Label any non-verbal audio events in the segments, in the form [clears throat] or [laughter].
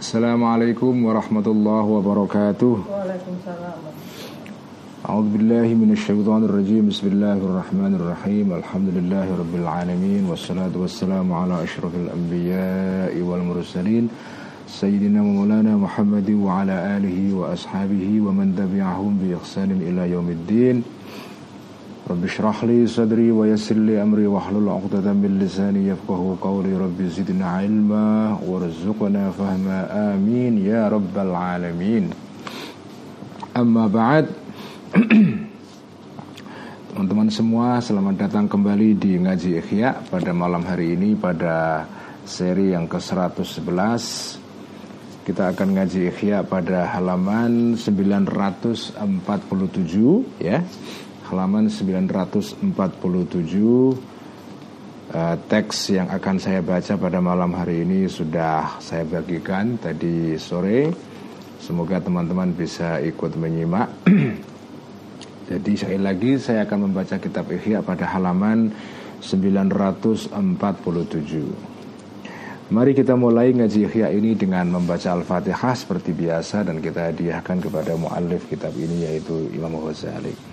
Assalamualaikum warahmatullahi wabarakatuh. Waalaikumsalam. أعوذ بالله من الشيطان الرجيم بسم الله الرحمن الرحيم الحمد لله رب العالمين والصلاة والسلام على أشرف الأنبياء والمرسلين سيدنا ومولانا محمد وعلى آله وأصحابه ومن تبعهم بإحسان إلى يوم الدين رب اشرح لي صدري ويسر لي أمري واحلل عقدة من لساني يفقه قولي رب زدنا علما وارزقنا فهما آمين يا رب العالمين أما بعد [clears throat] Teman-teman semua selamat datang kembali di Ngaji Ikhya pada malam hari ini pada seri yang ke-111 Kita akan ngaji Ikhya pada halaman 947 ya Halaman 947 uh, Teks yang akan saya baca pada malam hari ini sudah saya bagikan tadi sore Semoga teman-teman bisa ikut menyimak [clears throat] Jadi sekali lagi saya akan membaca kitab Ihya pada halaman 947. Mari kita mulai ngaji Ihya ini dengan membaca Al-Fatihah seperti biasa dan kita hadiahkan kepada muallif kitab ini yaitu Imam Ghazali.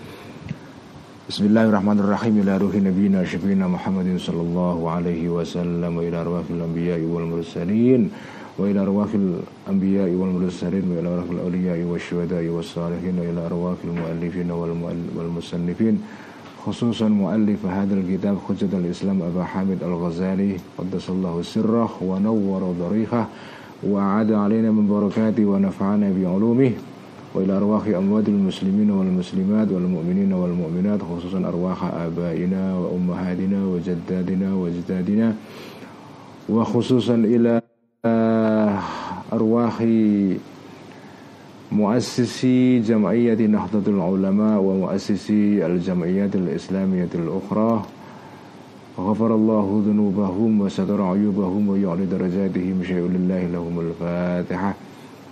Bismillahirrahmanirrahim. Ila ruhi nabiyina syafina Muhammadin sallallahu alaihi wasallam. Wa ila arwahil anbiya'i wal mursalin. وإلى أرواح الأنبياء والمرسلين وإلى أرواح الأولياء والشهداء والصالحين وإلى أرواح المؤلفين والمصنفين خصوصا مؤلف هذا الكتاب حجة الإسلام أبا حامد الغزالي قدس الله سره ونور ضريحه وأعاد علينا من بركاته ونفعنا بعلومه وإلى أرواح أموات المسلمين والمسلمات والمؤمنين والمؤمنات خصوصا أرواح آبائنا وأمهاتنا وجدادنا وجدادنا وخصوصا إلى أرواح مؤسسي جمعية نهضة العلماء ومؤسسي الجمعيات الإسلامية الأخرى. غفر الله ذنوبهم وستر عيوبهم ويعلي درجاتهم. شيء لله لهم الفاتحة.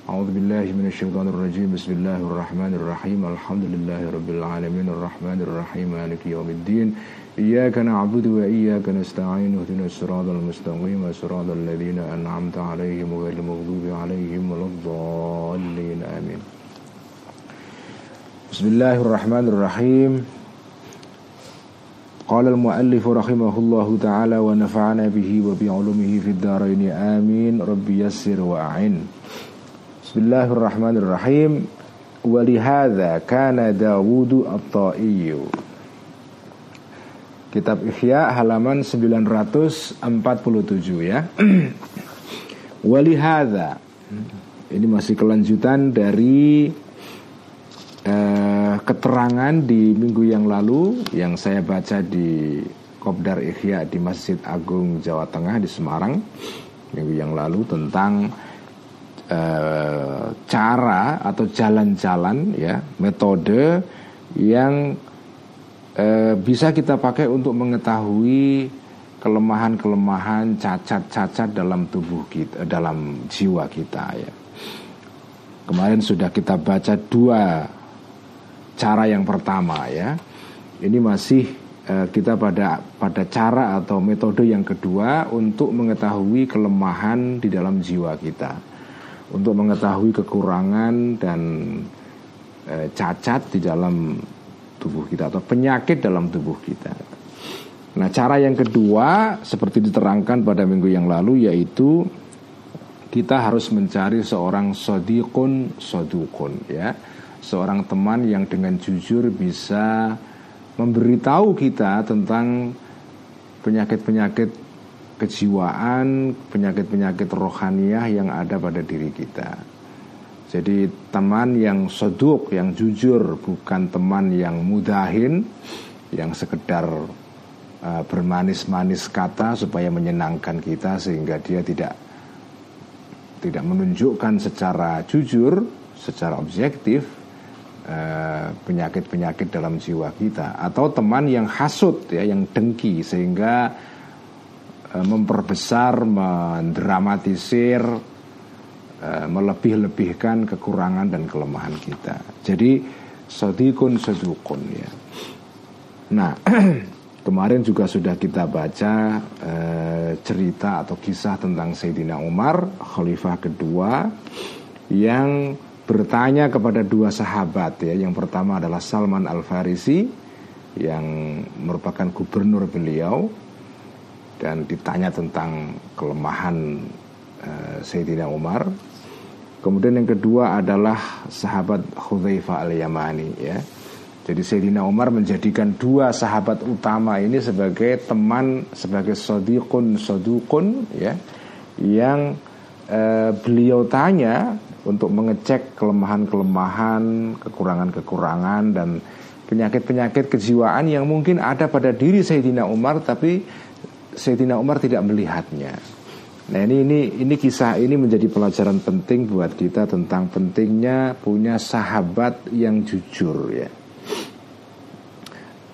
أعوذ بالله من الشيطان الرجيم. بسم الله الرحمن الرحيم. الحمد لله رب العالمين. الرحمن الرحيم. مالك يوم الدين. إياك نعبد وإياك نستعين. اهدنا الصراط المستقيم. صراط الذين أنعمت عليهم غير المغضوب عليهم ولا الضالين. آمين. بسم الله الرحمن الرحيم. قال المؤلف رحمه الله تعالى ونفعنا به وبعلومه في الدارين. آمين. رب يسر وأعن. Bismillahirrahmanirrahim. Walihada kana Dawudu At-Ta'iyu. Kitab Ihya halaman 947 ya. [clears throat] Walihada Ini masih kelanjutan dari eh, Keterangan di minggu yang lalu Yang saya baca di Kopdar Ihya di Masjid Agung Jawa Tengah di Semarang Minggu yang lalu tentang Eh, cara atau jalan-jalan ya metode yang e, bisa kita pakai untuk mengetahui kelemahan-kelemahan cacat-cacat dalam tubuh kita dalam jiwa kita ya. Kemarin sudah kita baca dua cara yang pertama ya. Ini masih e, kita pada pada cara atau metode yang kedua untuk mengetahui kelemahan di dalam jiwa kita untuk mengetahui kekurangan dan e, cacat di dalam tubuh kita atau penyakit dalam tubuh kita. Nah, cara yang kedua seperti diterangkan pada minggu yang lalu yaitu kita harus mencari seorang sodikun sodukun ya, seorang teman yang dengan jujur bisa memberitahu kita tentang penyakit-penyakit kejiwaan, penyakit-penyakit rohaniah yang ada pada diri kita. Jadi teman yang seduk, yang jujur, bukan teman yang mudahin, yang sekedar uh, bermanis-manis kata supaya menyenangkan kita sehingga dia tidak tidak menunjukkan secara jujur, secara objektif uh, penyakit-penyakit dalam jiwa kita atau teman yang hasut ya, yang dengki sehingga Eh, memperbesar, mendramatisir, eh, melebih-lebihkan kekurangan dan kelemahan kita. Jadi sodikun sedukun ya. Nah, [clears throat] Kemarin juga sudah kita baca eh, cerita atau kisah tentang Sayyidina Umar, khalifah kedua yang bertanya kepada dua sahabat ya. Yang pertama adalah Salman Al Farisi yang merupakan gubernur beliau dan ditanya tentang kelemahan uh, Sayyidina Umar. Kemudian yang kedua adalah sahabat Hudzaifah Al-Yamani ya. Jadi Sayyidina Umar menjadikan dua sahabat utama ini sebagai teman, sebagai sodikun sodukun ya, yang uh, beliau tanya untuk mengecek kelemahan-kelemahan, kekurangan-kekurangan dan penyakit-penyakit kejiwaan yang mungkin ada pada diri Sayyidina Umar tapi Sayyidina Umar tidak melihatnya. Nah ini ini ini kisah ini menjadi pelajaran penting buat kita tentang pentingnya punya sahabat yang jujur ya.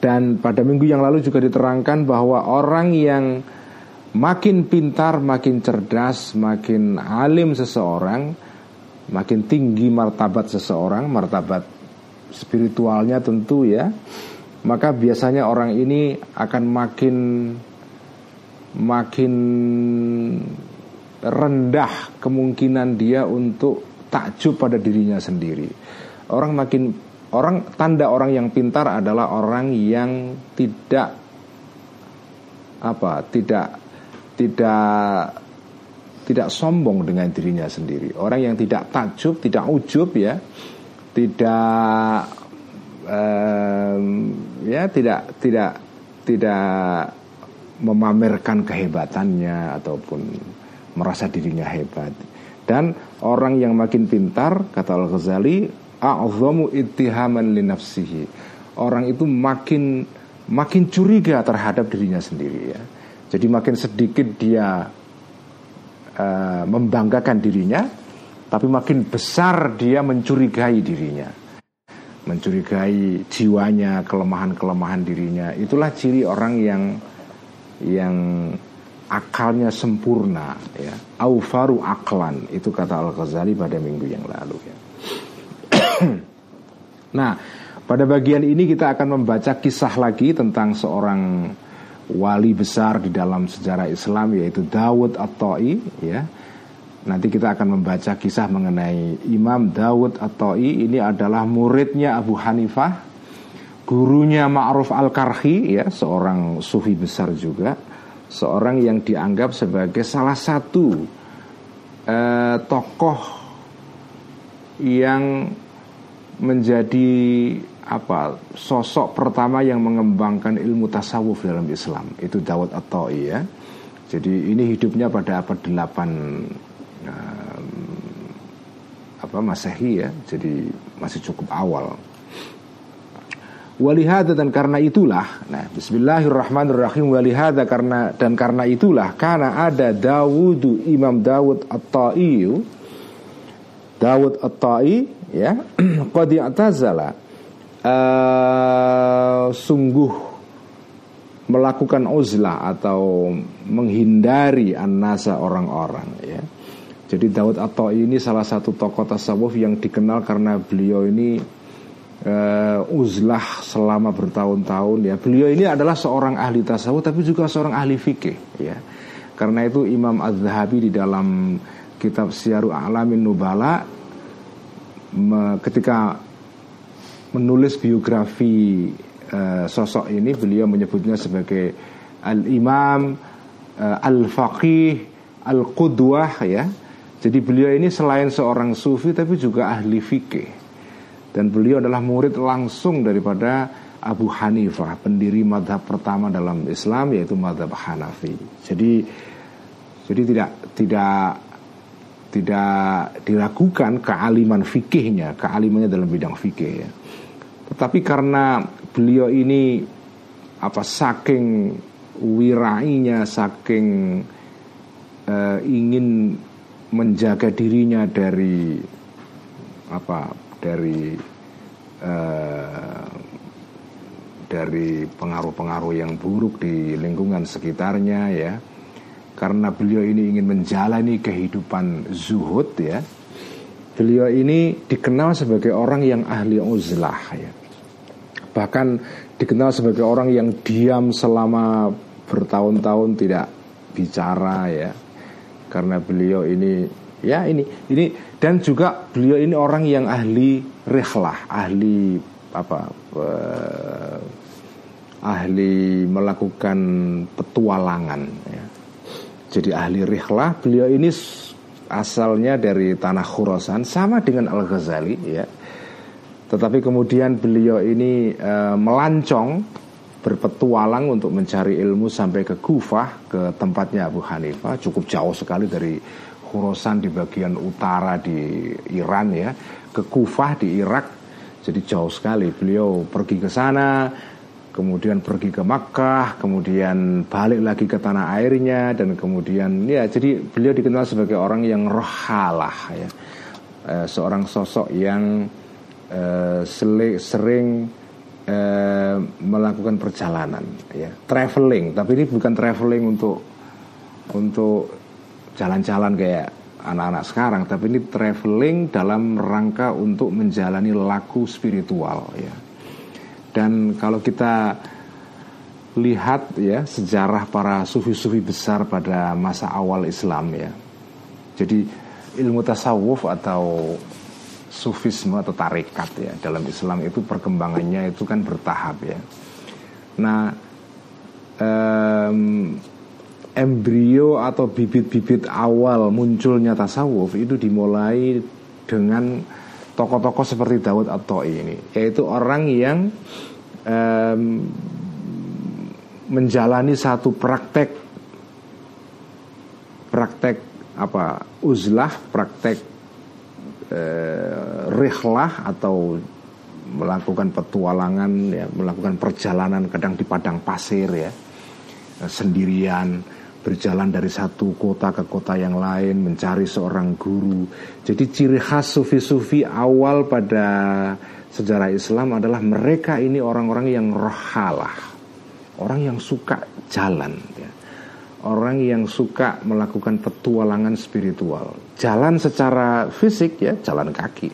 Dan pada minggu yang lalu juga diterangkan bahwa orang yang makin pintar, makin cerdas, makin alim seseorang makin tinggi martabat seseorang, martabat spiritualnya tentu ya, maka biasanya orang ini akan makin makin rendah kemungkinan dia untuk takjub pada dirinya sendiri. Orang makin orang tanda orang yang pintar adalah orang yang tidak apa tidak tidak tidak sombong dengan dirinya sendiri. Orang yang tidak takjub, tidak ujub ya, tidak um, ya tidak tidak tidak memamerkan kehebatannya ataupun merasa dirinya hebat. Dan orang yang makin pintar kata Al-Ghazali a'zamu ittihaman li nafsihi. Orang itu makin makin curiga terhadap dirinya sendiri ya. Jadi makin sedikit dia uh, membanggakan dirinya, tapi makin besar dia mencurigai dirinya, mencurigai jiwanya, kelemahan-kelemahan dirinya. Itulah ciri orang yang yang akalnya sempurna, ya. Aufaru aklan itu kata Al Ghazali pada minggu yang lalu. Ya. [clears throat] nah, pada bagian ini kita akan membaca kisah lagi tentang seorang wali besar di dalam sejarah Islam yaitu Dawud At-Ta'i ya. Nanti kita akan membaca kisah mengenai Imam Dawud At-Ta'i ini adalah muridnya Abu Hanifah, gurunya Ma'ruf Al-Karhi ya, seorang sufi besar juga, seorang yang dianggap sebagai salah satu eh, tokoh yang menjadi apa sosok pertama yang mengembangkan ilmu tasawuf dalam Islam itu Dawud atau ya. Jadi ini hidupnya pada abad 8 um, apa Masehi ya. Jadi masih cukup awal. Walihada dan karena itulah Nah bismillahirrahmanirrahim Walihada karena dan karena itulah Karena ada Dawudu Imam Dawud At-Ta'i Dawud At-Ta'i ya [clears throat] Qadi atazala uh, sungguh melakukan uzlah atau menghindari anasa orang-orang ya. Jadi Daud atau ini salah satu tokoh tasawuf yang dikenal karena beliau ini uh, uzlah selama bertahun-tahun ya. Beliau ini adalah seorang ahli tasawuf tapi juga seorang ahli fikih ya. Karena itu Imam Az-Zahabi di dalam kitab Syiaru A'lamin Nubala me, ketika menulis biografi uh, sosok ini beliau menyebutnya sebagai al-imam uh, al-faqih al-qudwah ya. Jadi beliau ini selain seorang sufi tapi juga ahli fikih. Dan beliau adalah murid langsung daripada Abu Hanifah, pendiri madhab pertama dalam Islam yaitu madhab Hanafi. Jadi jadi tidak tidak tidak diragukan kealiman fikihnya, kealimannya dalam bidang fikih ya. Tetapi karena beliau ini apa saking wirainya, saking uh, ingin menjaga dirinya dari apa dari uh, dari pengaruh-pengaruh yang buruk di lingkungan sekitarnya ya. Karena beliau ini ingin menjalani kehidupan zuhud ya. Beliau ini dikenal sebagai orang yang ahli uzlah ya. Bahkan dikenal sebagai orang yang diam selama bertahun-tahun tidak bicara ya. Karena beliau ini ya ini. Ini dan juga beliau ini orang yang ahli rihlah ahli apa uh, ahli melakukan petualangan ya. jadi ahli rihlah beliau ini asalnya dari tanah Khurasan sama dengan Al Ghazali ya. Tetapi kemudian beliau ini e, melancong berpetualang untuk mencari ilmu sampai ke Kufah ke tempatnya Abu Hanifah. Cukup jauh sekali dari Khurasan di bagian utara di Iran ya. Ke Kufah di Irak. Jadi jauh sekali. Beliau pergi ke sana kemudian pergi ke Makkah kemudian balik lagi ke tanah airnya dan kemudian ya jadi beliau dikenal sebagai orang yang rohalah ya. E, seorang sosok yang uh, sering uh, melakukan perjalanan ya. Traveling. Tapi ini bukan traveling untuk untuk jalan-jalan kayak anak-anak sekarang tapi ini traveling dalam rangka untuk menjalani laku spiritual ya dan kalau kita lihat ya sejarah para sufi-sufi besar pada masa awal Islam ya jadi ilmu tasawuf atau sufisme atau tarekat ya dalam Islam itu perkembangannya itu kan bertahap ya. Nah, um, embrio atau bibit-bibit awal munculnya tasawuf itu dimulai dengan tokoh-tokoh seperti Daud atau ini, yaitu orang yang um, menjalani satu praktek praktek apa uzlah praktek eh, rihlah atau melakukan petualangan ya melakukan perjalanan kadang di padang pasir ya eh, sendirian berjalan dari satu kota ke kota yang lain mencari seorang guru jadi ciri khas sufi-sufi awal pada sejarah Islam adalah mereka ini orang-orang yang rohalah orang yang suka jalan ya orang yang suka melakukan petualangan spiritual. Jalan secara fisik ya, jalan kaki.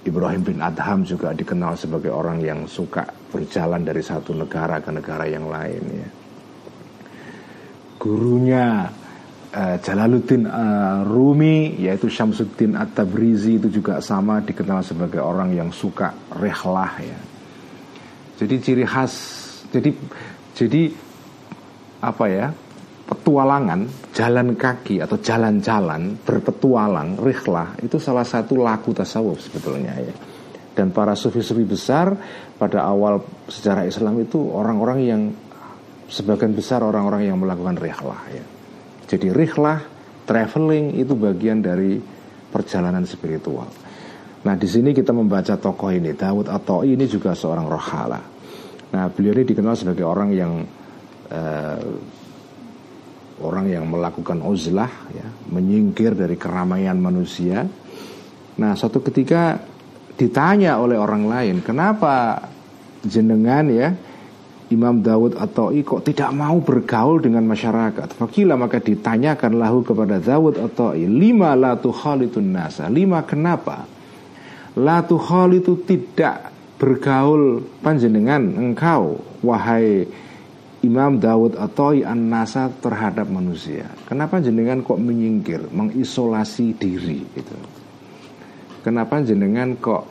Ibrahim bin Adham juga dikenal sebagai orang yang suka berjalan dari satu negara ke negara yang lain ya. Gurunya uh, Jalaluddin uh, Rumi yaitu Syamsuddin At-Tabrizi itu juga sama dikenal sebagai orang yang suka rehlah ya. Jadi ciri khas jadi jadi apa ya petualangan jalan kaki atau jalan-jalan berpetualang rihlah itu salah satu laku tasawuf sebetulnya ya dan para sufi-sufi besar pada awal sejarah Islam itu orang-orang yang sebagian besar orang-orang yang melakukan rihlah ya. Jadi rihlah traveling itu bagian dari perjalanan spiritual. Nah di sini kita membaca tokoh ini Dawud atau ini juga seorang rohala nah beliau ini dikenal sebagai orang yang uh, orang yang melakukan uzlah ya, menyingkir dari keramaian manusia. Nah, suatu ketika ditanya oleh orang lain, "Kenapa jenengan ya Imam Dawud atau kok tidak mau bergaul dengan masyarakat. Fakila maka ditanyakan lahu kepada Dawud atau lima la tukhalitun nasa. Lima kenapa? La itu tidak bergaul panjenengan engkau wahai Imam Dawud atau an-nasa terhadap manusia. Kenapa jenengan kok menyingkir, mengisolasi diri gitu. Kenapa jenengan kok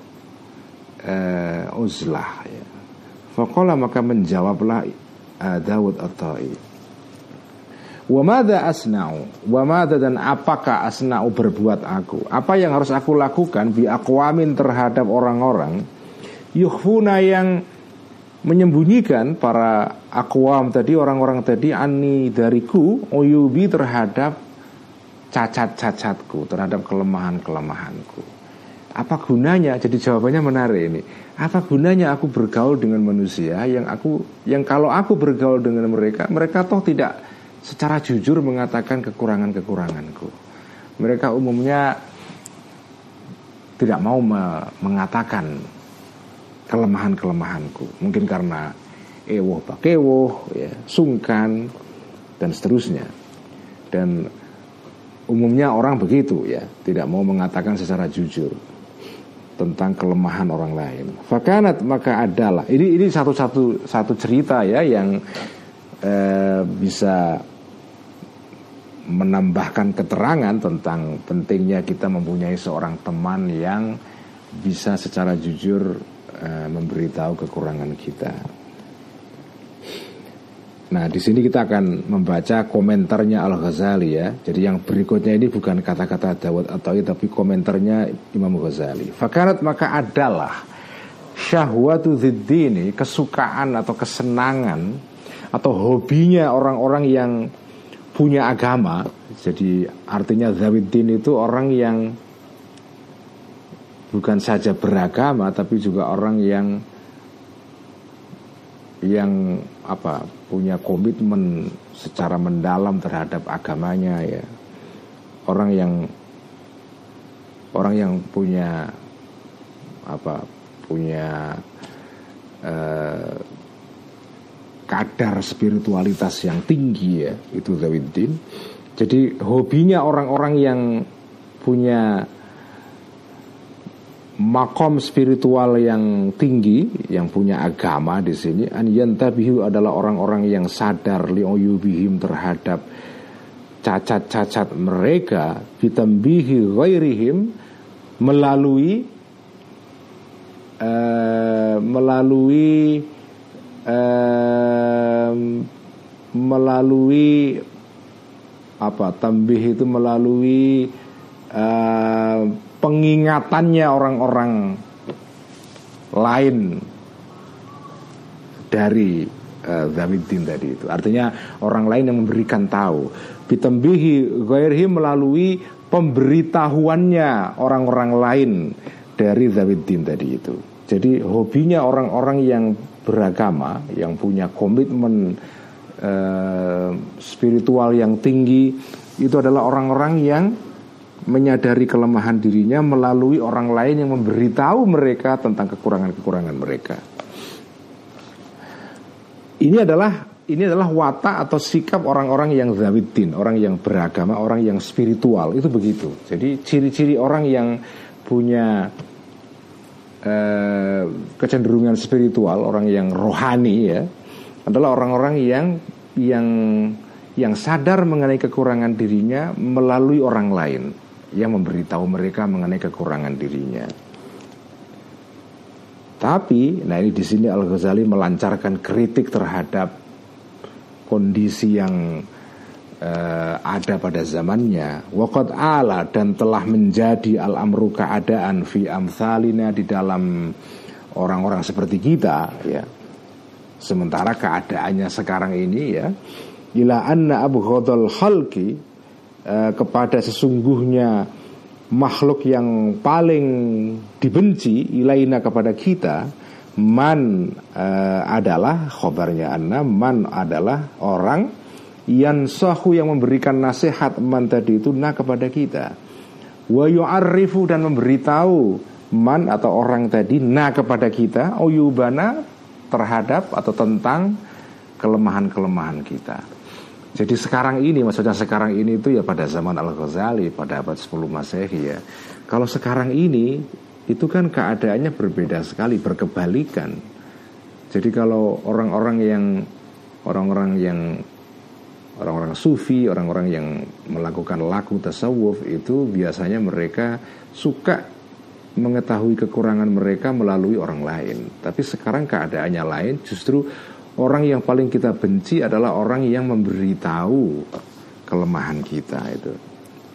uh, uzlah ya. Fakola maka menjawablah uh, Dawud atau Wa mada asna'u? Wa mada dan apakah asna'u berbuat aku? Apa yang harus aku lakukan Bi akwamin terhadap orang-orang Yuhfuna yang menyembunyikan para akwam tadi orang-orang tadi ani dariku uyubi terhadap cacat-cacatku terhadap kelemahan-kelemahanku apa gunanya jadi jawabannya menarik ini apa gunanya aku bergaul dengan manusia yang aku yang kalau aku bergaul dengan mereka mereka toh tidak secara jujur mengatakan kekurangan-kekuranganku mereka umumnya tidak mau mengatakan kelemahan-kelemahanku. Mungkin karena ewoh pakewoh, ya, sungkan dan seterusnya. Dan umumnya orang begitu ya, tidak mau mengatakan secara jujur. Tentang kelemahan orang lain. Fakanat maka adalah ini ini satu satu satu cerita ya yang eh, bisa menambahkan keterangan tentang pentingnya kita mempunyai seorang teman yang bisa secara jujur eh, memberitahu kekurangan kita. Nah, di sini kita akan membaca komentarnya Al Ghazali ya. Jadi yang berikutnya ini bukan kata-kata Dawud atau tapi komentarnya Imam Ghazali. Fakarat maka adalah syahwatu ini kesukaan atau kesenangan atau hobinya orang-orang yang punya agama. Jadi artinya Zawiddin itu orang yang bukan saja beragama tapi juga orang yang yang apa punya komitmen secara mendalam terhadap agamanya ya. Orang yang orang yang punya apa punya eh, kadar spiritualitas yang tinggi ya itu Zawiddin jadi hobinya orang-orang yang punya makom spiritual yang tinggi yang punya agama di sini an yantabihu adalah orang-orang yang sadar li'uyubihim terhadap cacat-cacat mereka bitambihi ghairihim melalui uh, melalui uh, melalui apa tambih itu melalui uh, pengingatannya orang-orang lain dari uh, Zawidin tadi itu. Artinya orang lain yang memberikan tahu. Bitembihi ghairhi melalui pemberitahuannya orang-orang lain dari Zawidin tadi itu. Jadi hobinya orang-orang yang beragama, yang punya komitmen uh, spiritual yang tinggi, itu adalah orang-orang yang menyadari kelemahan dirinya melalui orang lain yang memberitahu mereka tentang kekurangan-kekurangan mereka. Ini adalah ini adalah watak atau sikap orang-orang yang zawidin, orang yang beragama, orang yang spiritual itu begitu. Jadi ciri-ciri orang yang punya eh, kecenderungan spiritual, orang yang rohani ya, adalah orang-orang yang yang yang sadar mengenai kekurangan dirinya melalui orang lain yang memberitahu mereka mengenai kekurangan dirinya. Tapi, nah ini di sini Al Ghazali melancarkan kritik terhadap kondisi yang uh, ada pada zamannya. Wakat ala dan telah menjadi al amru keadaan fi amsalina di dalam orang-orang seperti kita, ya. Sementara keadaannya sekarang ini ya, ila anna abu khalki Eh, kepada sesungguhnya makhluk yang paling dibenci ilaina kepada kita man uh, adalah khobarnya anna man adalah orang yang sahu yang memberikan nasihat man tadi itu nah kepada kita. Wa yu'arrifu dan memberitahu man atau orang tadi nah kepada kita oyubana terhadap atau tentang kelemahan-kelemahan kita jadi sekarang ini maksudnya sekarang ini itu ya pada zaman Al-Ghazali pada abad 10 Masehi ya. Kalau sekarang ini itu kan keadaannya berbeda sekali, berkebalikan. Jadi kalau orang-orang yang orang-orang yang orang-orang sufi, orang-orang yang melakukan laku tasawuf itu biasanya mereka suka mengetahui kekurangan mereka melalui orang lain. Tapi sekarang keadaannya lain, justru Orang yang paling kita benci adalah orang yang memberitahu kelemahan kita itu.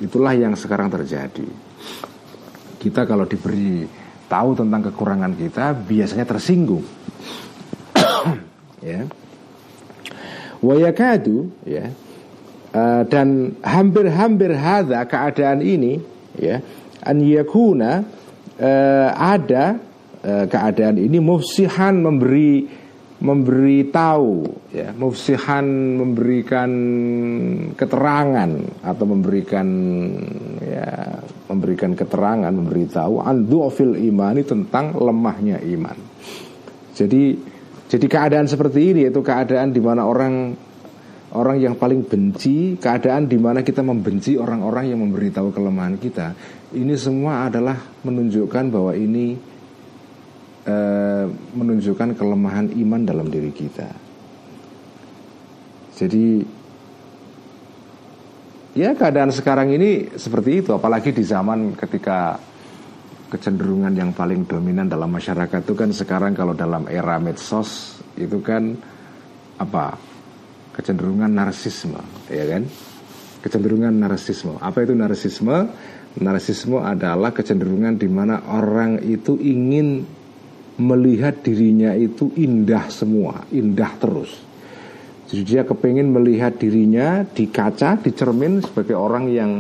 Itulah yang sekarang terjadi. Kita kalau diberi tahu tentang kekurangan kita biasanya tersinggung. [coughs] ya. Wayakadu ya. Uh, dan hampir-hampir hada keadaan ini ya an yakuna uh, ada uh, keadaan ini mufsihan memberi memberitahu ya mufsihan memberikan keterangan atau memberikan ya memberikan keterangan memberitahu andu'fil imani tentang lemahnya iman jadi jadi keadaan seperti ini yaitu keadaan di mana orang orang yang paling benci, keadaan di mana kita membenci orang-orang yang memberitahu kelemahan kita. Ini semua adalah menunjukkan bahwa ini uh, menunjukkan kelemahan iman dalam diri kita. Jadi ya keadaan sekarang ini seperti itu, apalagi di zaman ketika kecenderungan yang paling dominan dalam masyarakat itu kan sekarang kalau dalam era medsos itu kan apa? Kecenderungan narsisme ya kan? Kecenderungan narsisme. Apa itu narsisme? Narsisme adalah kecenderungan di mana orang itu ingin melihat dirinya itu indah semua indah terus jadi dia kepengen melihat dirinya di kaca di cermin sebagai orang yang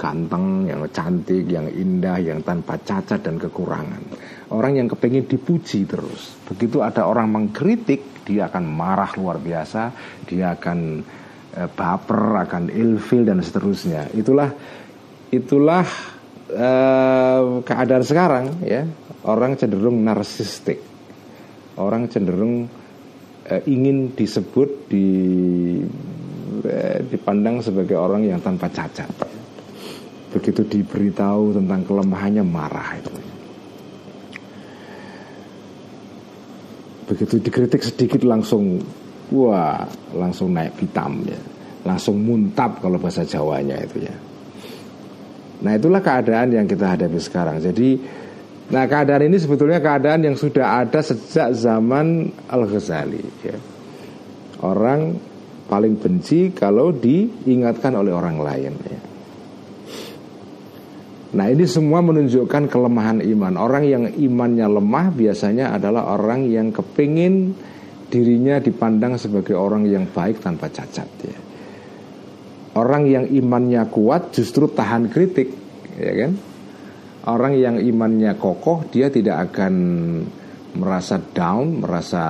ganteng, yang cantik, yang indah, yang tanpa cacat dan kekurangan. Orang yang kepengen dipuji terus. Begitu ada orang mengkritik, dia akan marah luar biasa, dia akan e, baper, akan ilfil dan seterusnya. Itulah itulah e, keadaan sekarang ya. Orang cenderung narsistik. Orang cenderung e, ingin disebut di dipandang sebagai orang yang tanpa cacat begitu diberitahu tentang kelemahannya marah itu. Begitu dikritik sedikit langsung wah langsung naik hitam ya, langsung muntap kalau bahasa Jawanya itu ya. Nah itulah keadaan yang kita hadapi sekarang. Jadi nah keadaan ini sebetulnya keadaan yang sudah ada sejak zaman Al Ghazali ya. Orang paling benci kalau diingatkan oleh orang lain ya. Nah ini semua menunjukkan kelemahan iman Orang yang imannya lemah biasanya adalah orang yang kepingin dirinya dipandang sebagai orang yang baik tanpa cacat ya. Orang yang imannya kuat justru tahan kritik ya kan? Orang yang imannya kokoh dia tidak akan merasa down, merasa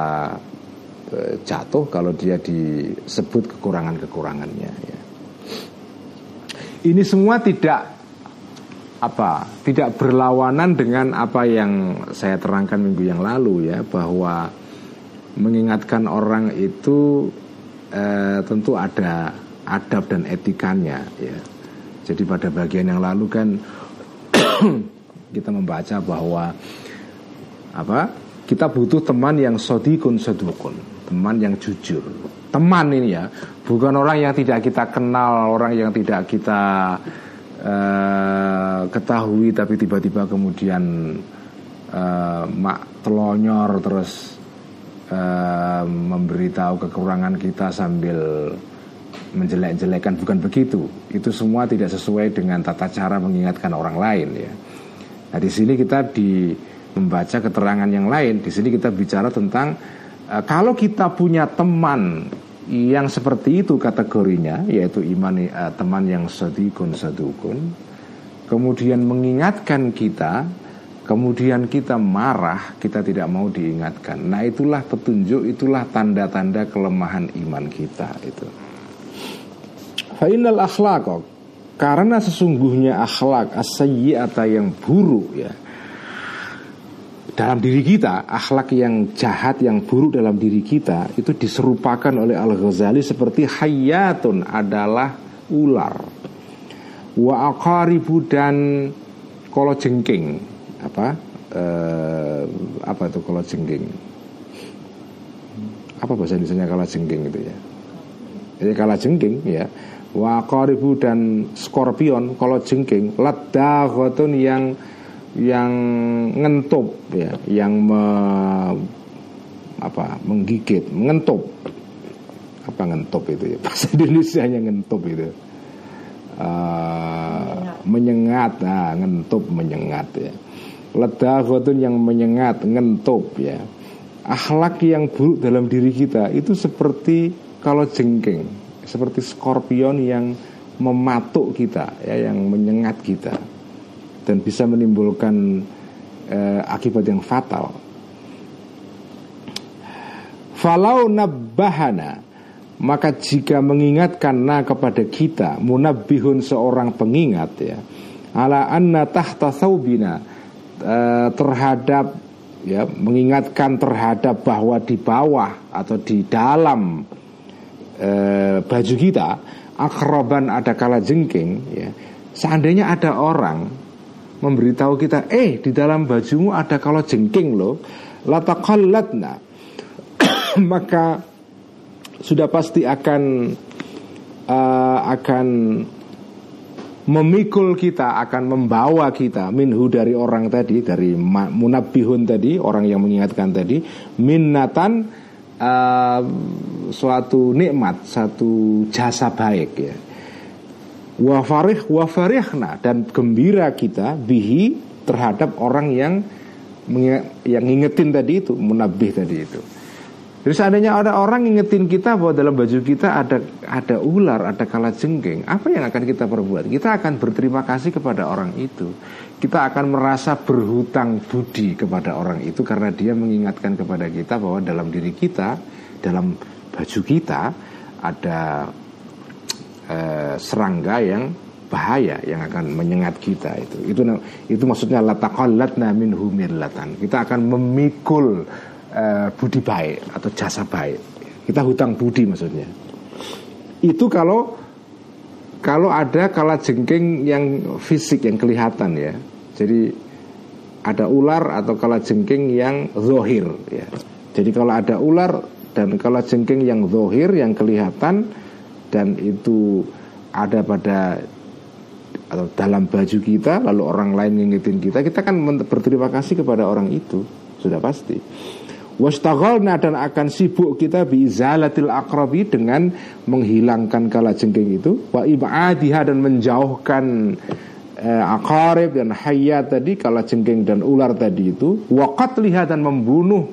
uh, jatuh kalau dia disebut kekurangan-kekurangannya ya. Ini semua tidak apa tidak berlawanan dengan apa yang saya terangkan minggu yang lalu ya bahwa mengingatkan orang itu eh, tentu ada adab dan etikanya ya. Jadi pada bagian yang lalu kan [coughs] kita membaca bahwa apa kita butuh teman yang sodikun sodukun teman yang jujur. Teman ini ya bukan orang yang tidak kita kenal orang yang tidak kita uh, ketahui tapi tiba-tiba kemudian uh, mak telonyor terus uh, memberitahu kekurangan kita sambil menjelek-jelekan bukan begitu. Itu semua tidak sesuai dengan tata cara mengingatkan orang lain ya. Nah di sini kita di membaca keterangan yang lain. Di sini kita bicara tentang uh, kalau kita punya teman yang seperti itu kategorinya yaitu iman uh, teman yang sadikun sadukun kemudian mengingatkan kita kemudian kita marah kita tidak mau diingatkan nah itulah petunjuk itulah tanda-tanda kelemahan iman kita itu Fainal akhlaq karena sesungguhnya akhlak atau yang buruk ya dalam diri kita, akhlak yang jahat, yang buruk dalam diri kita itu diserupakan oleh Al-Ghazali seperti hayatun adalah ular. Wa aqaribu dan kolo jengking. Apa? Eh, apa itu kolo jengking? Apa bahasa Indonesia kala jengking itu ya? Jadi kala jengking ya. Wa dan skorpion kolo jengking ladaghatun yang yang ngentup ya, yang me, apa menggigit, mengentup. Apa ngentup itu ya? [laughs] Bahasa Indonesia nya ngentup itu. Uh, menyengat, nah, ngentup menyengat ya. Ledahotun yang menyengat, ngentup ya. Akhlak yang buruk dalam diri kita itu seperti kalau jengking, seperti skorpion yang mematuk kita ya, yang menyengat kita dan bisa menimbulkan eh, akibat yang fatal. Falau nabbahana maka jika mengingatkan na kepada kita munabbihun seorang pengingat ya ala anna tahta saubina eh, terhadap ya mengingatkan terhadap bahwa di bawah atau di dalam eh, baju kita akroban ada kala jengking ya seandainya ada orang memberitahu kita eh di dalam bajumu ada kala jengking loh latakallatna [coughs] maka sudah pasti akan uh, akan memikul kita akan membawa kita minhu dari orang tadi dari munabihun tadi orang yang mengingatkan tadi minnatan uh, suatu nikmat satu jasa baik ya. Wafarih wafarihna dan gembira kita bihi terhadap orang yang yang ngingetin tadi itu munabih tadi itu jadi seandainya ada orang ngingetin kita bahwa dalam baju kita ada ada ular, ada kala jengking, apa yang akan kita perbuat? Kita akan berterima kasih kepada orang itu. Kita akan merasa berhutang budi kepada orang itu karena dia mengingatkan kepada kita bahwa dalam diri kita, dalam baju kita ada eh, serangga yang bahaya yang akan menyengat kita itu. Itu itu maksudnya lataqallatna minhu mirlatan. Kita akan memikul uh, budi baik atau jasa baik. Kita hutang budi maksudnya. Itu kalau kalau ada kala jengking yang fisik yang kelihatan ya. Jadi ada ular atau kala jengking yang zohir ya. Jadi kalau ada ular dan kala jengking yang zohir yang kelihatan dan itu ada pada atau dalam baju kita lalu orang lain ngingetin kita kita kan berterima kasih kepada orang itu sudah pasti Wastaghalna dan akan sibuk kita biizalatil akrabi dengan menghilangkan kala jengking itu. Wa ibadiha dan menjauhkan eh, akarib dan hayat tadi kala jengking dan ular tadi itu. Wa qatliha dan membunuh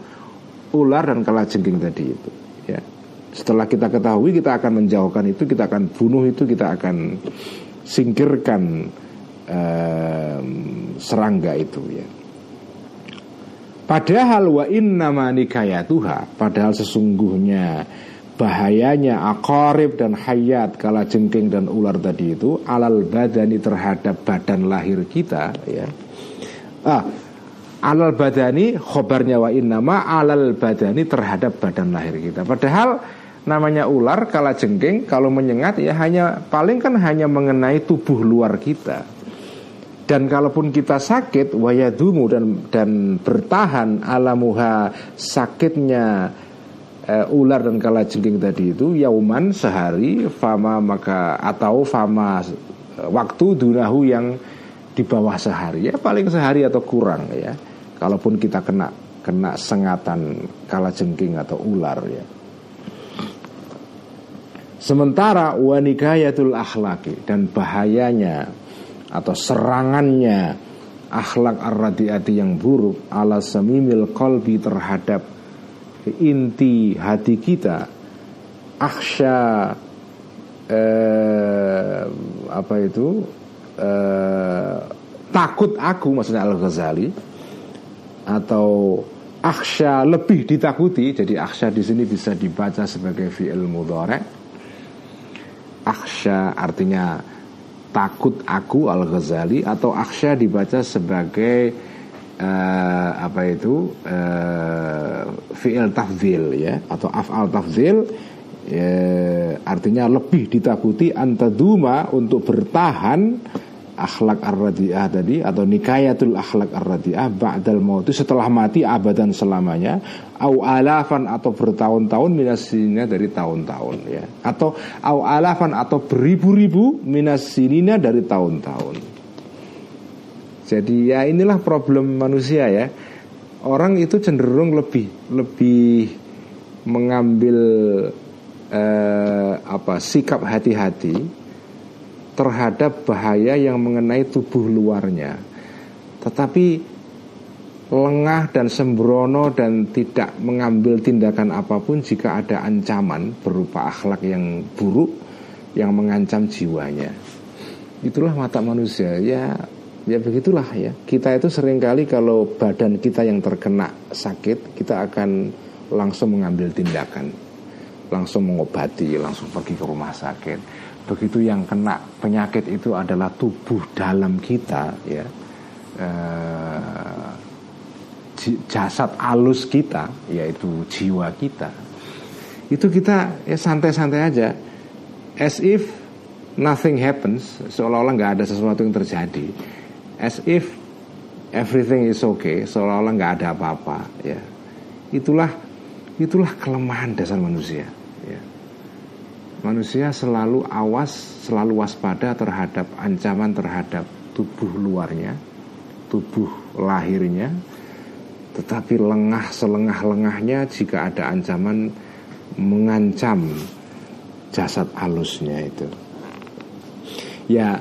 ular dan kala jengking tadi itu. Ya. Setelah kita ketahui kita akan menjauhkan itu kita akan bunuh itu kita akan singkirkan eh, serangga itu ya Padahal wa inna nikayatuha Padahal sesungguhnya bahayanya akorib dan hayat kala jengking dan ular tadi itu alal badani terhadap badan lahir kita ya. Ah alal badani khobarnya wa innama alal badani terhadap badan lahir kita. Padahal namanya ular kala jengking kalau menyengat ya hanya paling kan hanya mengenai tubuh luar kita dan kalaupun kita sakit wayadumu dan dan bertahan alamuha sakitnya uh, ular dan kala jengking tadi itu yauman sehari fama maka atau fama uh, waktu dunahu yang di bawah sehari. Ya paling sehari atau kurang ya. Kalaupun kita kena kena sengatan kala jengking atau ular ya. Sementara wanikayatul akhlaki dan bahayanya atau serangannya akhlak ar-radiati yang buruk ala samimil qalbi terhadap inti hati kita aksya eh, apa itu eh, takut aku maksudnya Al-Ghazali atau aksya lebih ditakuti jadi aksya di sini bisa dibaca sebagai fi'il mudhari. Aksya artinya takut aku Al Ghazali atau aksya dibaca sebagai uh, apa itu uh, fi'il tafzil ya atau af'al tafzil ya, artinya lebih ditakuti antaduma untuk bertahan akhlak ar-radiah tadi atau nikayatul akhlak ar-radiah ba'dal mauti setelah mati abadan selamanya au alafan atau bertahun-tahun minasininya dari tahun-tahun ya. Atau au alafan atau beribu-ribu minasininya dari tahun-tahun. Jadi ya inilah problem manusia ya. Orang itu cenderung lebih lebih mengambil eh, apa sikap hati-hati terhadap bahaya yang mengenai tubuh luarnya. Tetapi lengah dan sembrono dan tidak mengambil tindakan apa pun jika ada ancaman berupa akhlak yang buruk yang mengancam jiwanya. Itulah mata manusia. Ya ya begitulah ya. Kita itu sering kali kalau badan kita yang terkena sakit, kita akan langsung mengambil tindakan. Langsung mengobati, langsung pergi ke rumah sakit begitu yang kena penyakit itu adalah tubuh dalam kita ya. Eh, jasad alus kita yaitu jiwa kita. Itu kita ya santai-santai aja. As if nothing happens seolah-olah nggak ada sesuatu yang terjadi. As if everything is okay seolah-olah nggak ada apa-apa ya. Itulah itulah kelemahan dasar manusia. Manusia selalu awas selalu waspada terhadap ancaman terhadap tubuh luarnya tubuh lahirnya. Tetapi lengah selengah-lengahnya jika ada ancaman mengancam jasad halusnya itu. Ya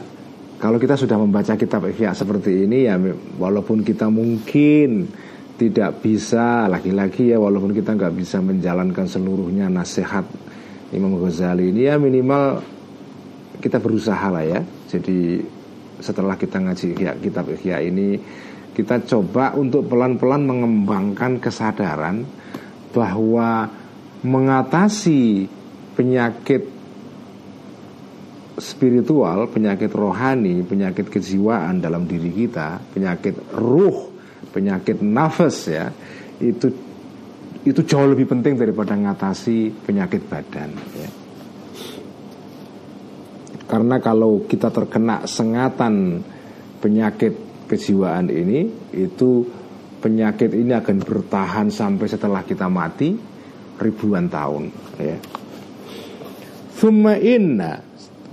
kalau kita sudah membaca kitab Ihya seperti ini ya walaupun kita mungkin tidak bisa lagi-lagi ya walaupun kita nggak bisa menjalankan seluruhnya nasihat Imam Ghazali ini ya minimal kita berusaha lah ya. Jadi setelah kita ngaji Ihya, kitab Ihya ini kita coba untuk pelan-pelan mengembangkan kesadaran bahwa mengatasi penyakit spiritual, penyakit rohani, penyakit kejiwaan dalam diri kita, penyakit ruh, penyakit nafas ya, itu itu jauh lebih penting daripada mengatasi penyakit badan ya. Karena kalau kita terkena sengatan penyakit kejiwaan ini, itu penyakit ini akan bertahan sampai setelah kita mati ribuan tahun ya. Thumma inna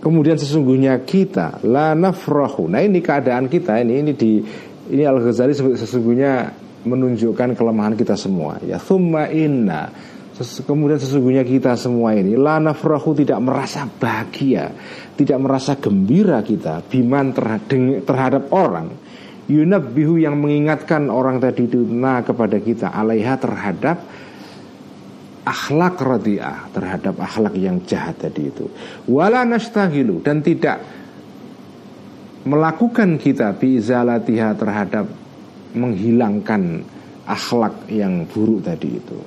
Kemudian sesungguhnya kita la nafrahu. Nah ini keadaan kita ini ini di ini Al Ghazali sesungguhnya menunjukkan kelemahan kita semua. Ya thumma inna. Kemudian sesungguhnya kita semua ini la nafrahu tidak merasa bahagia, tidak merasa gembira kita biman terhadap orang yunabbihu yang mengingatkan orang tadi itu nah kepada kita alaiha terhadap akhlak radiah terhadap akhlak yang jahat tadi itu. Wala nastahilu dan tidak melakukan kita biizalatiha terhadap menghilangkan akhlak yang buruk tadi itu.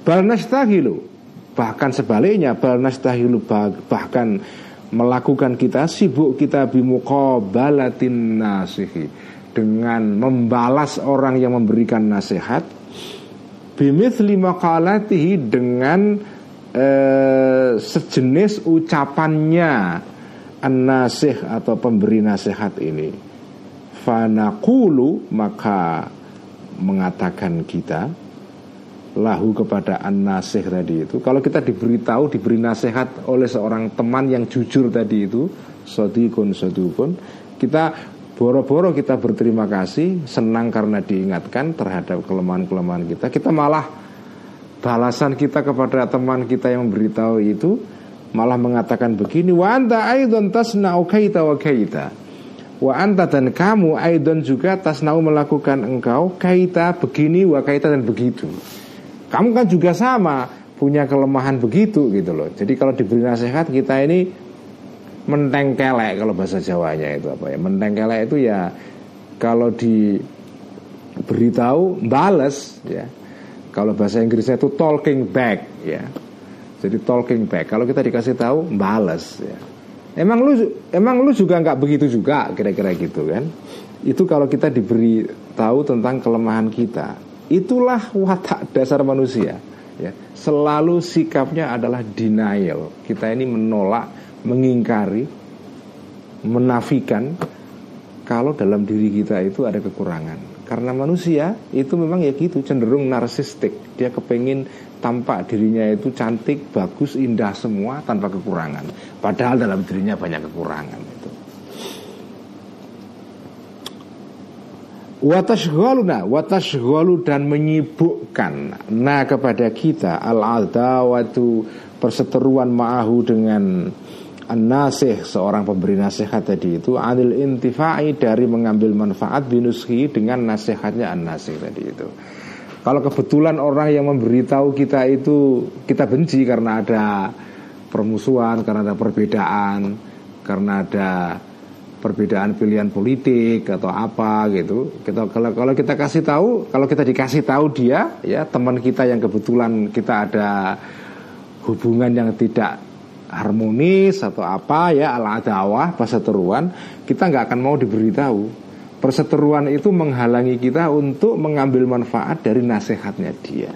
Bal nastahilu bahkan sebaliknya bal nastahilu bahkan melakukan kita sibuk kita bimuqabalatin nasihi dengan membalas orang yang memberikan nasihat bimithli maqalatihi dengan eh, sejenis ucapannya an-nasih atau pemberi nasihat ini fanaqulu maka mengatakan kita lahu kepada an-nasih tadi itu kalau kita diberitahu diberi nasihat oleh seorang teman yang jujur tadi itu sodikun sodikun kita Boro-boro kita berterima kasih, senang karena diingatkan terhadap kelemahan-kelemahan kita. Kita malah balasan kita kepada teman kita yang memberitahu itu malah mengatakan begini, wa anta aidon tasna'u kaita wa kaita. Wa anta dan kamu aidon juga tasna'u melakukan engkau kaita begini wa kaita dan begitu. Kamu kan juga sama punya kelemahan begitu gitu loh. Jadi kalau diberi nasihat kita ini mentengkelek kalau bahasa Jawanya itu apa ya. Mentengkelek itu ya kalau diberitahu bales ya. Kalau bahasa Inggrisnya itu talking back ya. Jadi talking back. Kalau kita dikasih tahu bales ya emang lu emang lu juga nggak begitu juga kira-kira gitu kan? Itu kalau kita diberi tahu tentang kelemahan kita itulah watak dasar manusia ya. Selalu sikapnya adalah denial. Kita ini menolak mengingkari, menafikan kalau dalam diri kita itu ada kekurangan. Karena manusia itu memang ya gitu cenderung narsistik. Dia kepingin tampak dirinya itu cantik, bagus, indah semua tanpa kekurangan. Padahal dalam dirinya banyak kekurangan itu. Watashghaluna Watashghalu dan menyibukkan Nah kepada kita Al-adawatu Perseteruan ma'ahu dengan An-nasih seorang pemberi nasihat tadi itu Anil intifai dari mengambil manfaat binuski dengan nasihatnya an-nasih tadi itu. Kalau kebetulan orang yang memberitahu kita itu Kita benci karena ada permusuhan Karena ada perbedaan Karena ada perbedaan pilihan politik atau apa gitu. Kita kalau kalau kita kasih tahu kalau kita dikasih tahu dia ya teman kita yang kebetulan kita ada hubungan yang tidak harmonis atau apa ya ala adawah perseteruan kita nggak akan mau diberitahu perseteruan itu menghalangi kita untuk mengambil manfaat dari nasihatnya dia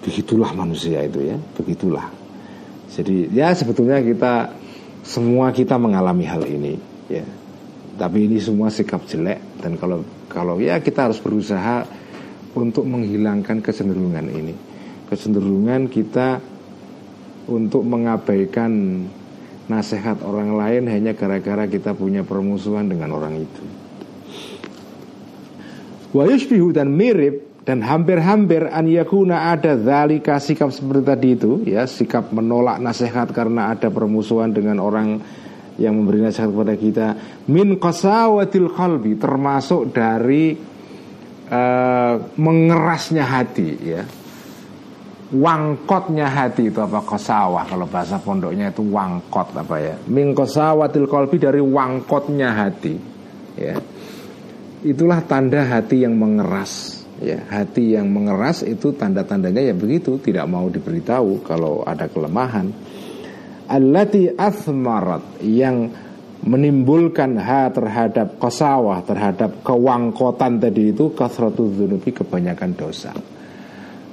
begitulah manusia itu ya, begitulah. Jadi ya sebetulnya kita semua kita mengalami hal ini ya. Tapi ini semua sikap jelek dan kalau kalau ya kita harus berusaha untuk menghilangkan kecenderungan ini. Kecenderungan kita untuk mengabaikan nasihat orang lain hanya gara-gara kita punya permusuhan dengan orang itu. Wa dan mirip dan hampir-hampir an yakuna ada zalika sikap seperti tadi itu ya sikap menolak nasihat karena ada permusuhan dengan orang yang memberi nasihat kepada kita min qasawatil qalbi termasuk dari uh, mengerasnya hati ya wangkotnya hati itu apa? Kosawah kalau bahasa pondoknya itu wangkot apa ya? Min qasawatil qalbi dari wangkotnya hati ya. Itulah tanda hati yang mengeras ya. Hati yang mengeras itu tanda-tandanya ya begitu tidak mau diberitahu kalau ada kelemahan. Allati athmarat yang menimbulkan ha terhadap kosawah terhadap kewangkotan tadi itu kasratu dzunubi kebanyakan dosa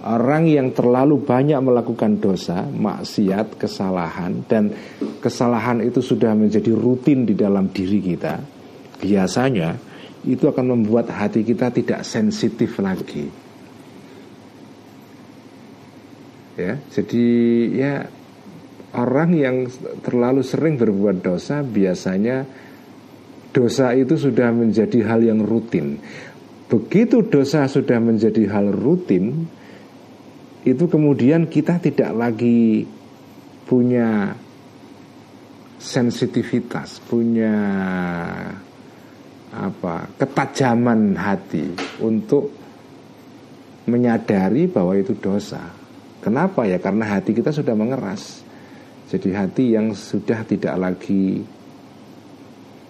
Orang yang terlalu banyak melakukan dosa, maksiat, kesalahan Dan kesalahan itu sudah menjadi rutin di dalam diri kita Biasanya itu akan membuat hati kita tidak sensitif lagi. Ya, jadi ya orang yang terlalu sering berbuat dosa biasanya dosa itu sudah menjadi hal yang rutin. Begitu dosa sudah menjadi hal rutin, itu kemudian kita tidak lagi punya sensitivitas, punya apa ketajaman hati untuk menyadari bahwa itu dosa. Kenapa ya? Karena hati kita sudah mengeras. Jadi hati yang sudah tidak lagi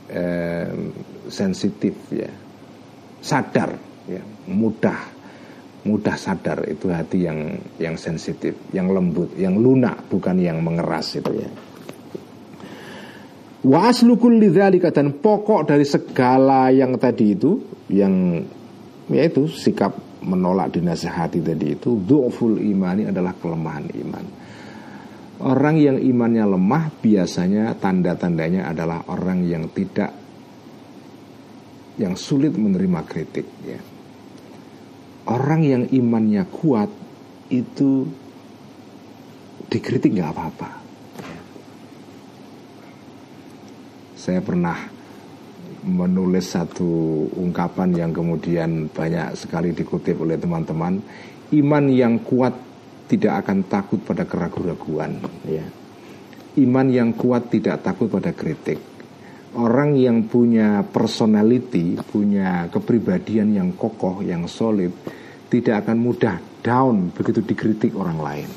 eh, sensitif ya, sadar ya, mudah mudah sadar itu hati yang yang sensitif, yang lembut, yang lunak, bukan yang mengeras itu ya. Wa aslukul dan pokok dari segala yang tadi itu yang yaitu sikap menolak dinasehati tadi itu du'ful imani adalah kelemahan iman. Orang yang imannya lemah biasanya tanda-tandanya adalah orang yang tidak yang sulit menerima kritik ya. Orang yang imannya kuat itu dikritik nggak apa-apa. Saya pernah menulis satu ungkapan yang kemudian banyak sekali dikutip oleh teman-teman. Iman yang kuat tidak akan takut pada keraguan-raguan ya. Iman yang kuat tidak takut pada kritik. Orang yang punya personality punya kepribadian yang kokoh yang solid tidak akan mudah down begitu dikritik orang lain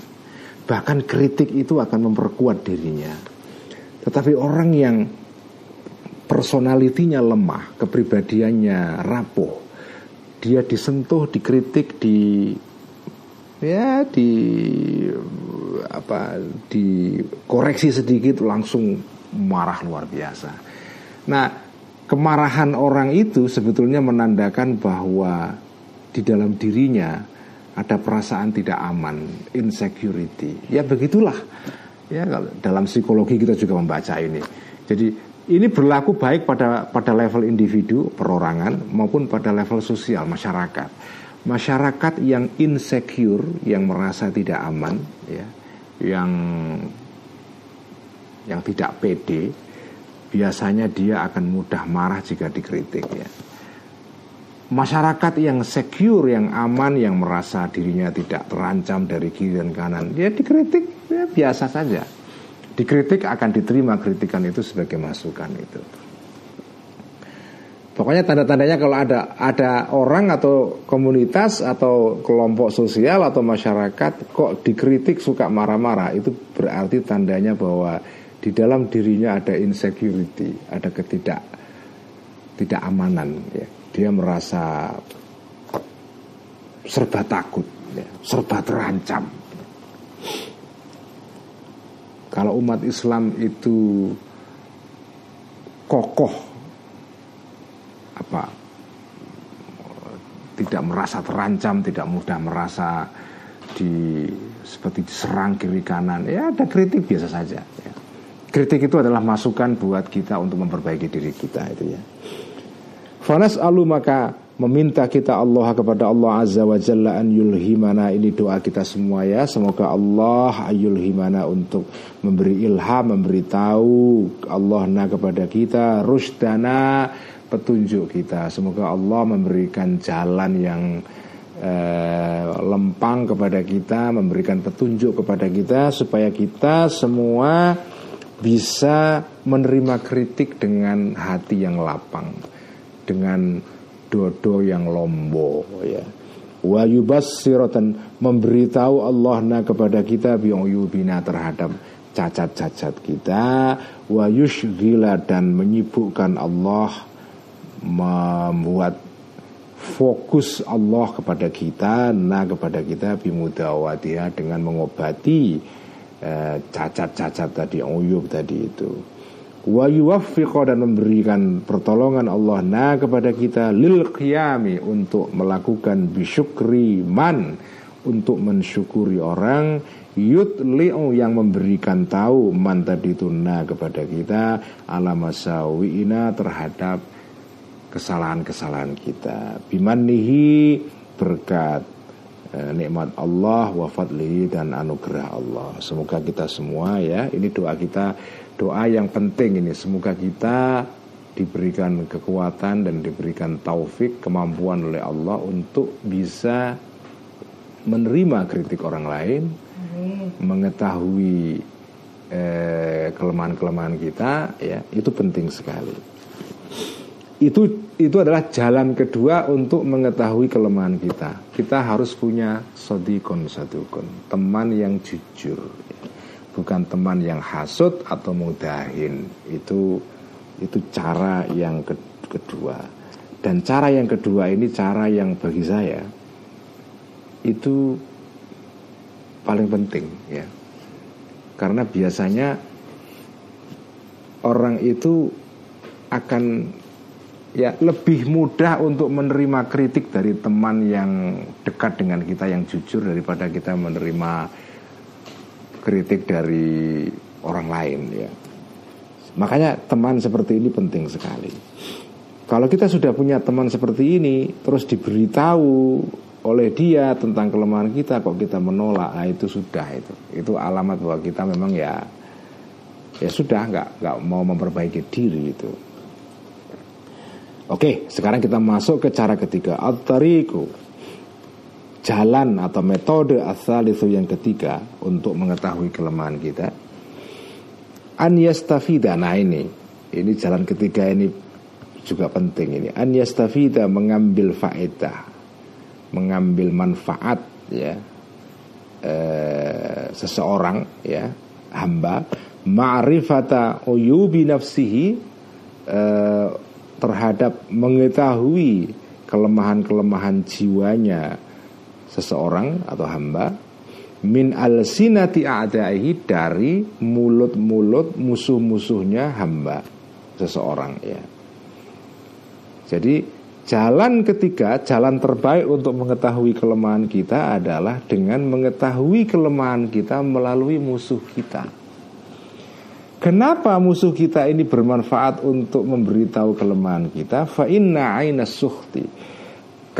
bahkan kritik itu akan memperkuat dirinya tetapi orang yang personalitinya lemah, kepribadiannya rapuh. Dia disentuh, dikritik, di ya di apa dikoreksi sedikit langsung marah luar biasa. Nah, kemarahan orang itu sebetulnya menandakan bahwa di dalam dirinya ada perasaan tidak aman, insecurity. Ya begitulah. Ya kalau dalam psikologi kita juga membaca ini. Jadi ini berlaku baik pada pada level individu perorangan maupun pada level sosial masyarakat. Masyarakat yang insecure, yang merasa tidak aman, ya, yang yang tidak pede, biasanya dia akan mudah marah jika dikritik. Ya. Masyarakat yang secure, yang aman, yang merasa dirinya tidak terancam dari kiri dan kanan, dia dikritik ya biasa saja dikritik akan diterima kritikan itu sebagai masukan itu. Pokoknya tanda-tandanya kalau ada ada orang atau komunitas atau kelompok sosial atau masyarakat kok dikritik suka marah-marah itu berarti tandanya bahwa di dalam dirinya ada insecurity, ada ketidak tidak amanan ya. Dia merasa serba takut, ya, serba terancam. Kalau umat Islam itu kokoh apa tidak merasa terancam, tidak mudah merasa di seperti diserang kiri kanan ya ada kritik biasa saja ya. kritik itu adalah masukan buat kita untuk memperbaiki diri kita itu ya Fanas alu maka meminta kita Allah kepada Allah Azza wa Jalla an yulhimana. Ini doa kita semua ya. Semoga Allah ayulhimana untuk memberi ilham memberi tahu Allah na kepada kita rusdana petunjuk kita. Semoga Allah memberikan jalan yang eh, lempang kepada kita memberikan petunjuk kepada kita supaya kita semua bisa menerima kritik dengan hati yang lapang dengan dodo yang lombo ya. Wa yubassiratan memberitahu Allah na kepada kita bi'uyubina terhadap cacat-cacat kita. Wa yushghila dan menyibukkan Allah membuat fokus Allah kepada kita nah kepada kita bimudawatiha dengan mengobati eh, cacat-cacat eh, tadi uyub tadi itu wa yuwaffiqa dan memberikan pertolongan Allah nah kepada kita lil qiyami untuk melakukan bisyukri man untuk mensyukuri orang yutli'u yang memberikan tahu man tadi itu nah kepada kita alamasawiina terhadap kesalahan-kesalahan kita. Bimanihi berkat eh, nikmat Allah wa dan anugerah Allah. Semoga kita semua ya ini doa kita doa yang penting ini. Semoga kita diberikan kekuatan dan diberikan taufik kemampuan oleh Allah untuk bisa menerima kritik orang lain hmm. mengetahui eh, kelemahan-kelemahan kita ya itu penting sekali. Itu itu adalah jalan kedua untuk mengetahui kelemahan kita. Kita harus punya sodikon sadukon teman yang jujur bukan teman yang hasut atau mudahin. Itu itu cara yang kedua. Dan cara yang kedua ini cara yang bagi saya itu paling penting ya. Karena biasanya orang itu akan ya lebih mudah untuk menerima kritik dari teman yang dekat dengan kita yang jujur daripada kita menerima kritik dari orang lain ya. Makanya teman seperti ini penting sekali. Kalau kita sudah punya teman seperti ini, terus diberitahu oleh dia tentang kelemahan kita, kok kita menolak, nah itu sudah itu, itu alamat bahwa kita memang ya, ya sudah nggak nggak mau memperbaiki diri itu. Oke, sekarang kita masuk ke cara ketiga, at-tariqu jalan atau metode asal itu yang ketiga untuk mengetahui kelemahan kita. An yastafida nah ini ini jalan ketiga ini juga penting ini. An yastafida mengambil faedah mengambil manfaat ya. Eh, seseorang ya hamba ma'rifata uyubi nafsihi eh, terhadap mengetahui kelemahan-kelemahan jiwanya seseorang atau hamba min al sinati a'daihi dari mulut-mulut musuh-musuhnya hamba seseorang ya. Jadi jalan ketiga, jalan terbaik untuk mengetahui kelemahan kita adalah dengan mengetahui kelemahan kita melalui musuh kita. Kenapa musuh kita ini bermanfaat untuk memberitahu kelemahan kita? Fa inna aina suhti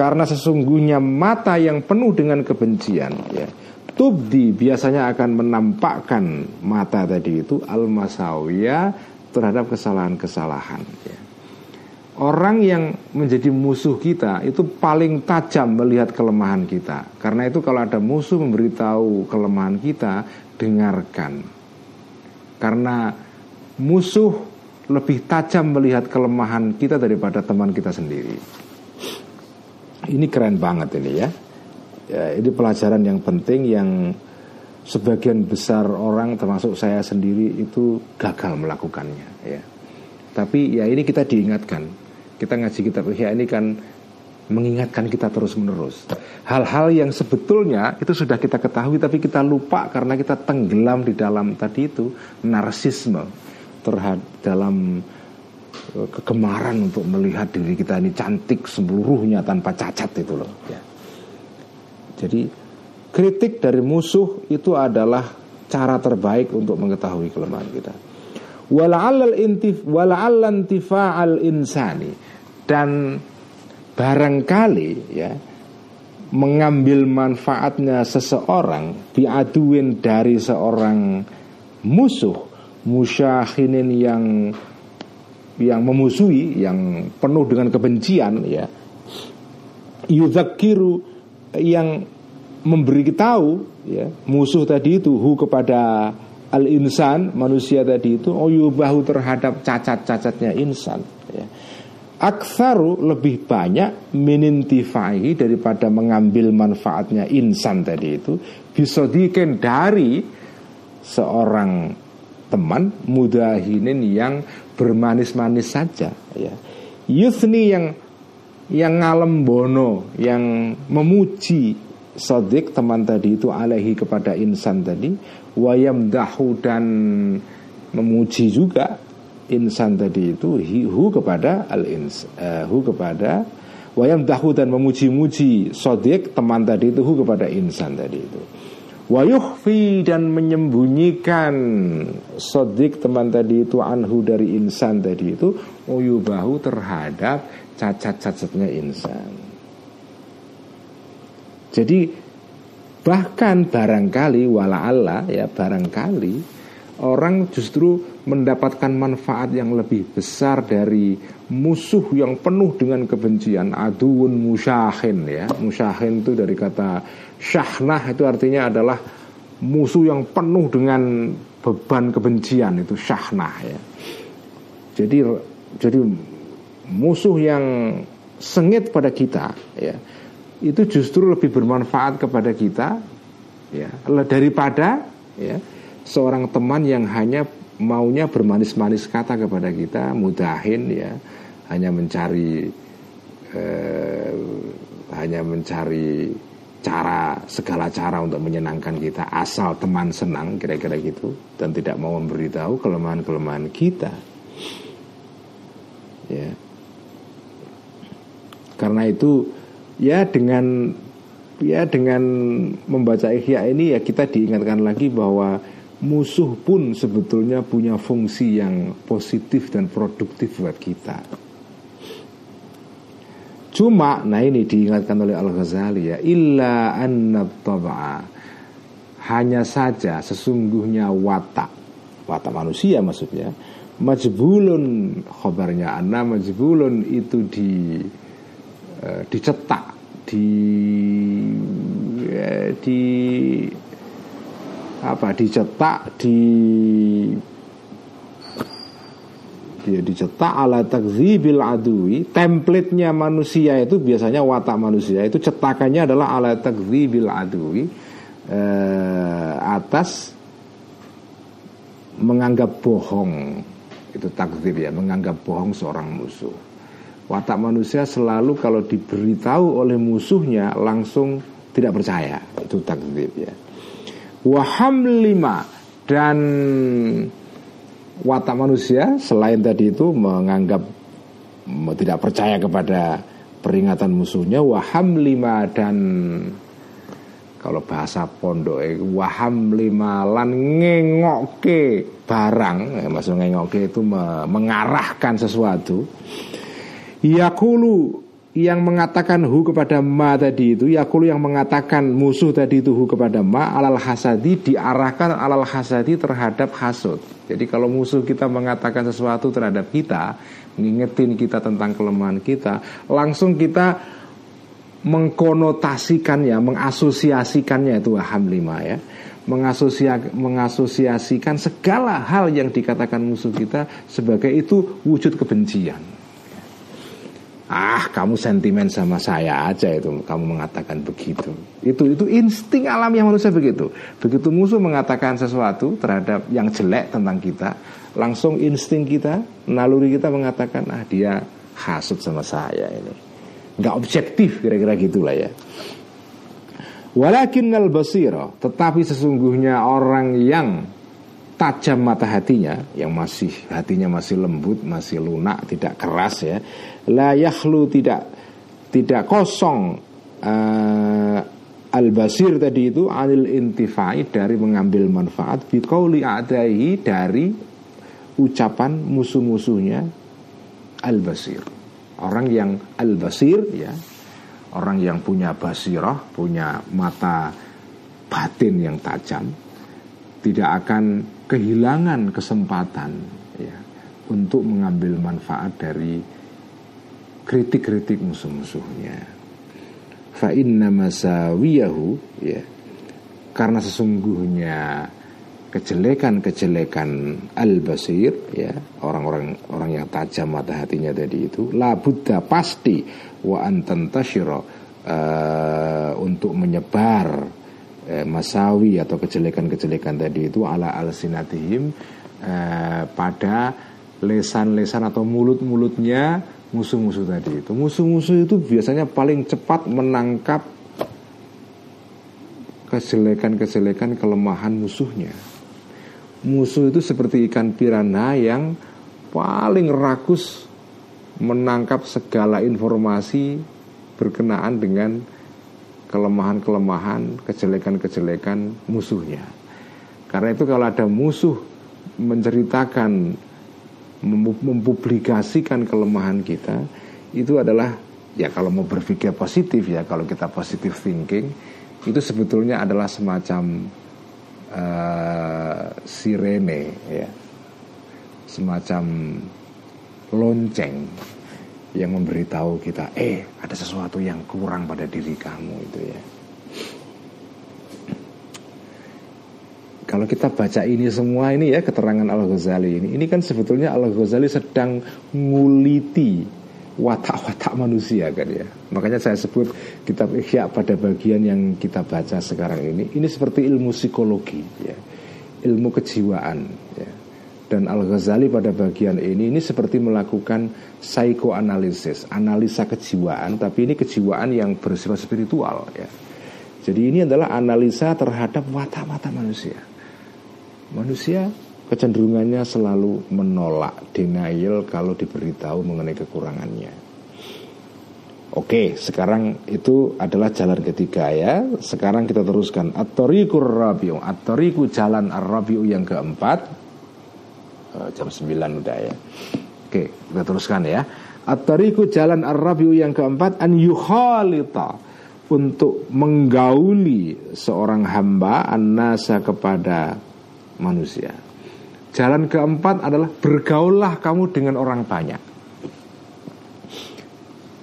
karena sesungguhnya mata yang penuh dengan kebencian ya, Tubdi biasanya akan menampakkan mata tadi itu al-masawiyah terhadap kesalahan-kesalahan ya. Orang yang menjadi musuh kita itu paling tajam melihat kelemahan kita. Karena itu kalau ada musuh memberitahu kelemahan kita, dengarkan. Karena musuh lebih tajam melihat kelemahan kita daripada teman kita sendiri. Ini keren banget ini ya. ya ini pelajaran yang penting yang sebagian besar orang termasuk saya sendiri itu gagal melakukannya ya. Tapi ya ini kita diingatkan. Kita ngaji kitab Ihya ini kan mengingatkan kita terus-menerus. Hal-hal yang sebetulnya itu sudah kita ketahui tapi kita lupa karena kita tenggelam di dalam tadi itu narsisme terhadap dalam kegemaran untuk melihat diri kita ini cantik seluruhnya tanpa cacat itu loh ya. Jadi kritik dari musuh itu adalah cara terbaik untuk mengetahui kelemahan kita. Wala'allal intif wala'allantifa'al insani dan barangkali ya mengambil manfaatnya seseorang biaduin dari seorang musuh musyahinin yang yang memusuhi yang penuh dengan kebencian ya yudzakiru yang memberi tahu ya musuh tadi itu hu kepada al insan manusia tadi itu oyubahu terhadap cacat-cacatnya insan ya. Aksaru lebih banyak minintifai daripada mengambil manfaatnya insan tadi itu bisa diken dari seorang teman mudahinin yang bermanis-manis saja ya. Yusni yang yang ngalem bono yang memuji sodik teman tadi itu alaihi kepada insan tadi wayam dahu dan memuji juga insan tadi itu hu kepada al ins uh, hu kepada wayam dahu dan memuji-muji sodik teman tadi itu hu kepada insan tadi itu wayuhfi dan menyembunyikan sodik teman tadi itu anhu dari insan tadi itu uyubahu terhadap cacat-cacatnya insan. Jadi bahkan barangkali wala Allah ya barangkali orang justru mendapatkan manfaat yang lebih besar dari musuh yang penuh dengan kebencian aduun musyahin ya. Musyahin itu dari kata syahnah itu artinya adalah musuh yang penuh dengan beban kebencian itu syahnah ya. Jadi jadi musuh yang sengit pada kita ya itu justru lebih bermanfaat kepada kita ya daripada ya seorang teman yang hanya maunya bermanis-manis kata kepada kita, mudahin ya, hanya mencari eh, hanya mencari cara segala cara untuk menyenangkan kita asal teman senang kira-kira gitu dan tidak mau memberitahu kelemahan-kelemahan kita ya karena itu ya dengan ya dengan membaca ihya ini ya kita diingatkan lagi bahwa musuh pun sebetulnya punya fungsi yang positif dan produktif buat kita. Cuma, nah ini diingatkan oleh Al-Ghazali ya, illa anna hanya saja sesungguhnya watak, watak manusia maksudnya, majbulun khobarnya anna majbulun itu di uh, dicetak di uh, di apa dicetak di dia dicetak ala takzibil adui. Template-nya manusia itu biasanya watak manusia itu cetakannya adalah ala takzibil adui eh, atas menganggap bohong. Itu takzib ya menganggap bohong seorang musuh. Watak manusia selalu kalau diberitahu oleh musuhnya langsung tidak percaya. Itu takzib ya. Waham lima dan watak manusia selain tadi itu menganggap tidak percaya kepada peringatan musuhnya waham lima dan kalau bahasa pondok waham lima lan ngengokke barang. Ya, maksud ngengokke itu mengarahkan sesuatu. Yakulu yang mengatakan hu kepada ma tadi itu yakulu yang mengatakan musuh tadi itu hu kepada ma alal hasadi diarahkan alal hasadi terhadap hasud. Jadi kalau musuh kita mengatakan sesuatu terhadap kita ngingetin kita tentang kelemahan kita langsung kita mengkonotasikannya mengasosiasikannya itu waham lima ya mengasosiasikan segala hal yang dikatakan musuh kita sebagai itu wujud kebencian Ah, kamu sentimen sama saya aja itu. Kamu mengatakan begitu. Itu itu insting alam yang manusia begitu. Begitu musuh mengatakan sesuatu terhadap yang jelek tentang kita, langsung insting kita, naluri kita mengatakan, ah dia hasut sama saya ini. Nggak objektif kira-kira gitulah ya. Walakinnal basira, tetapi sesungguhnya orang yang tajam mata hatinya yang masih hatinya masih lembut, masih lunak, tidak keras ya. La yakhlu tidak tidak kosong uh, Al-basir tadi itu anil intifai dari mengambil manfaat biqauli adai dari ucapan musuh-musuhnya al-basir. Orang yang al-basir ya, orang yang punya basirah, punya mata batin yang tajam tidak akan kehilangan kesempatan ya untuk mengambil manfaat dari kritik-kritik musuh-musuhnya. Fa inna masawiyahu ya karena sesungguhnya kejelekan-kejelekan al-basir ya orang-orang orang yang tajam mata hatinya tadi itu la buddha pasti wa antantashira uh, untuk menyebar uh, masawi atau kejelekan-kejelekan tadi itu ala al-sinatihim uh, pada lesan-lesan atau mulut-mulutnya musuh-musuh tadi itu. Musuh-musuh itu biasanya paling cepat menangkap kejelekan-kejelekan kelemahan musuhnya. Musuh itu seperti ikan piranha yang paling rakus menangkap segala informasi berkenaan dengan kelemahan-kelemahan, kejelekan-kejelekan musuhnya. Karena itu kalau ada musuh menceritakan mempublikasikan kelemahan kita itu adalah ya kalau mau berpikir positif ya kalau kita positif thinking itu sebetulnya adalah semacam uh, sirene ya semacam lonceng yang memberitahu kita eh ada sesuatu yang kurang pada diri kamu itu ya. Kalau kita baca ini semua ini ya keterangan Al-Ghazali ini Ini kan sebetulnya Al-Ghazali sedang nguliti watak-watak manusia kan ya. Makanya saya sebut kitab Ihya pada bagian yang kita baca sekarang ini Ini seperti ilmu psikologi ya. Ilmu kejiwaan dan Al-Ghazali pada bagian ini ini seperti melakukan psikoanalisis, analisa kejiwaan, tapi ini kejiwaan yang bersifat spiritual ya. Jadi ini adalah analisa terhadap watak-watak manusia. Manusia kecenderungannya selalu menolak denial kalau diberitahu mengenai kekurangannya. Oke, sekarang itu adalah jalan ketiga ya. Sekarang kita teruskan at-tariqur rabiu. At-tariqu jalan ar-rabiu yang keempat. Uh, jam 9 udah ya. Oke, kita teruskan ya. At-tariqu jalan ar-rabiu yang keempat an yukhalita untuk menggauli seorang hamba an-nasa kepada manusia. Jalan keempat adalah bergaullah kamu dengan orang banyak.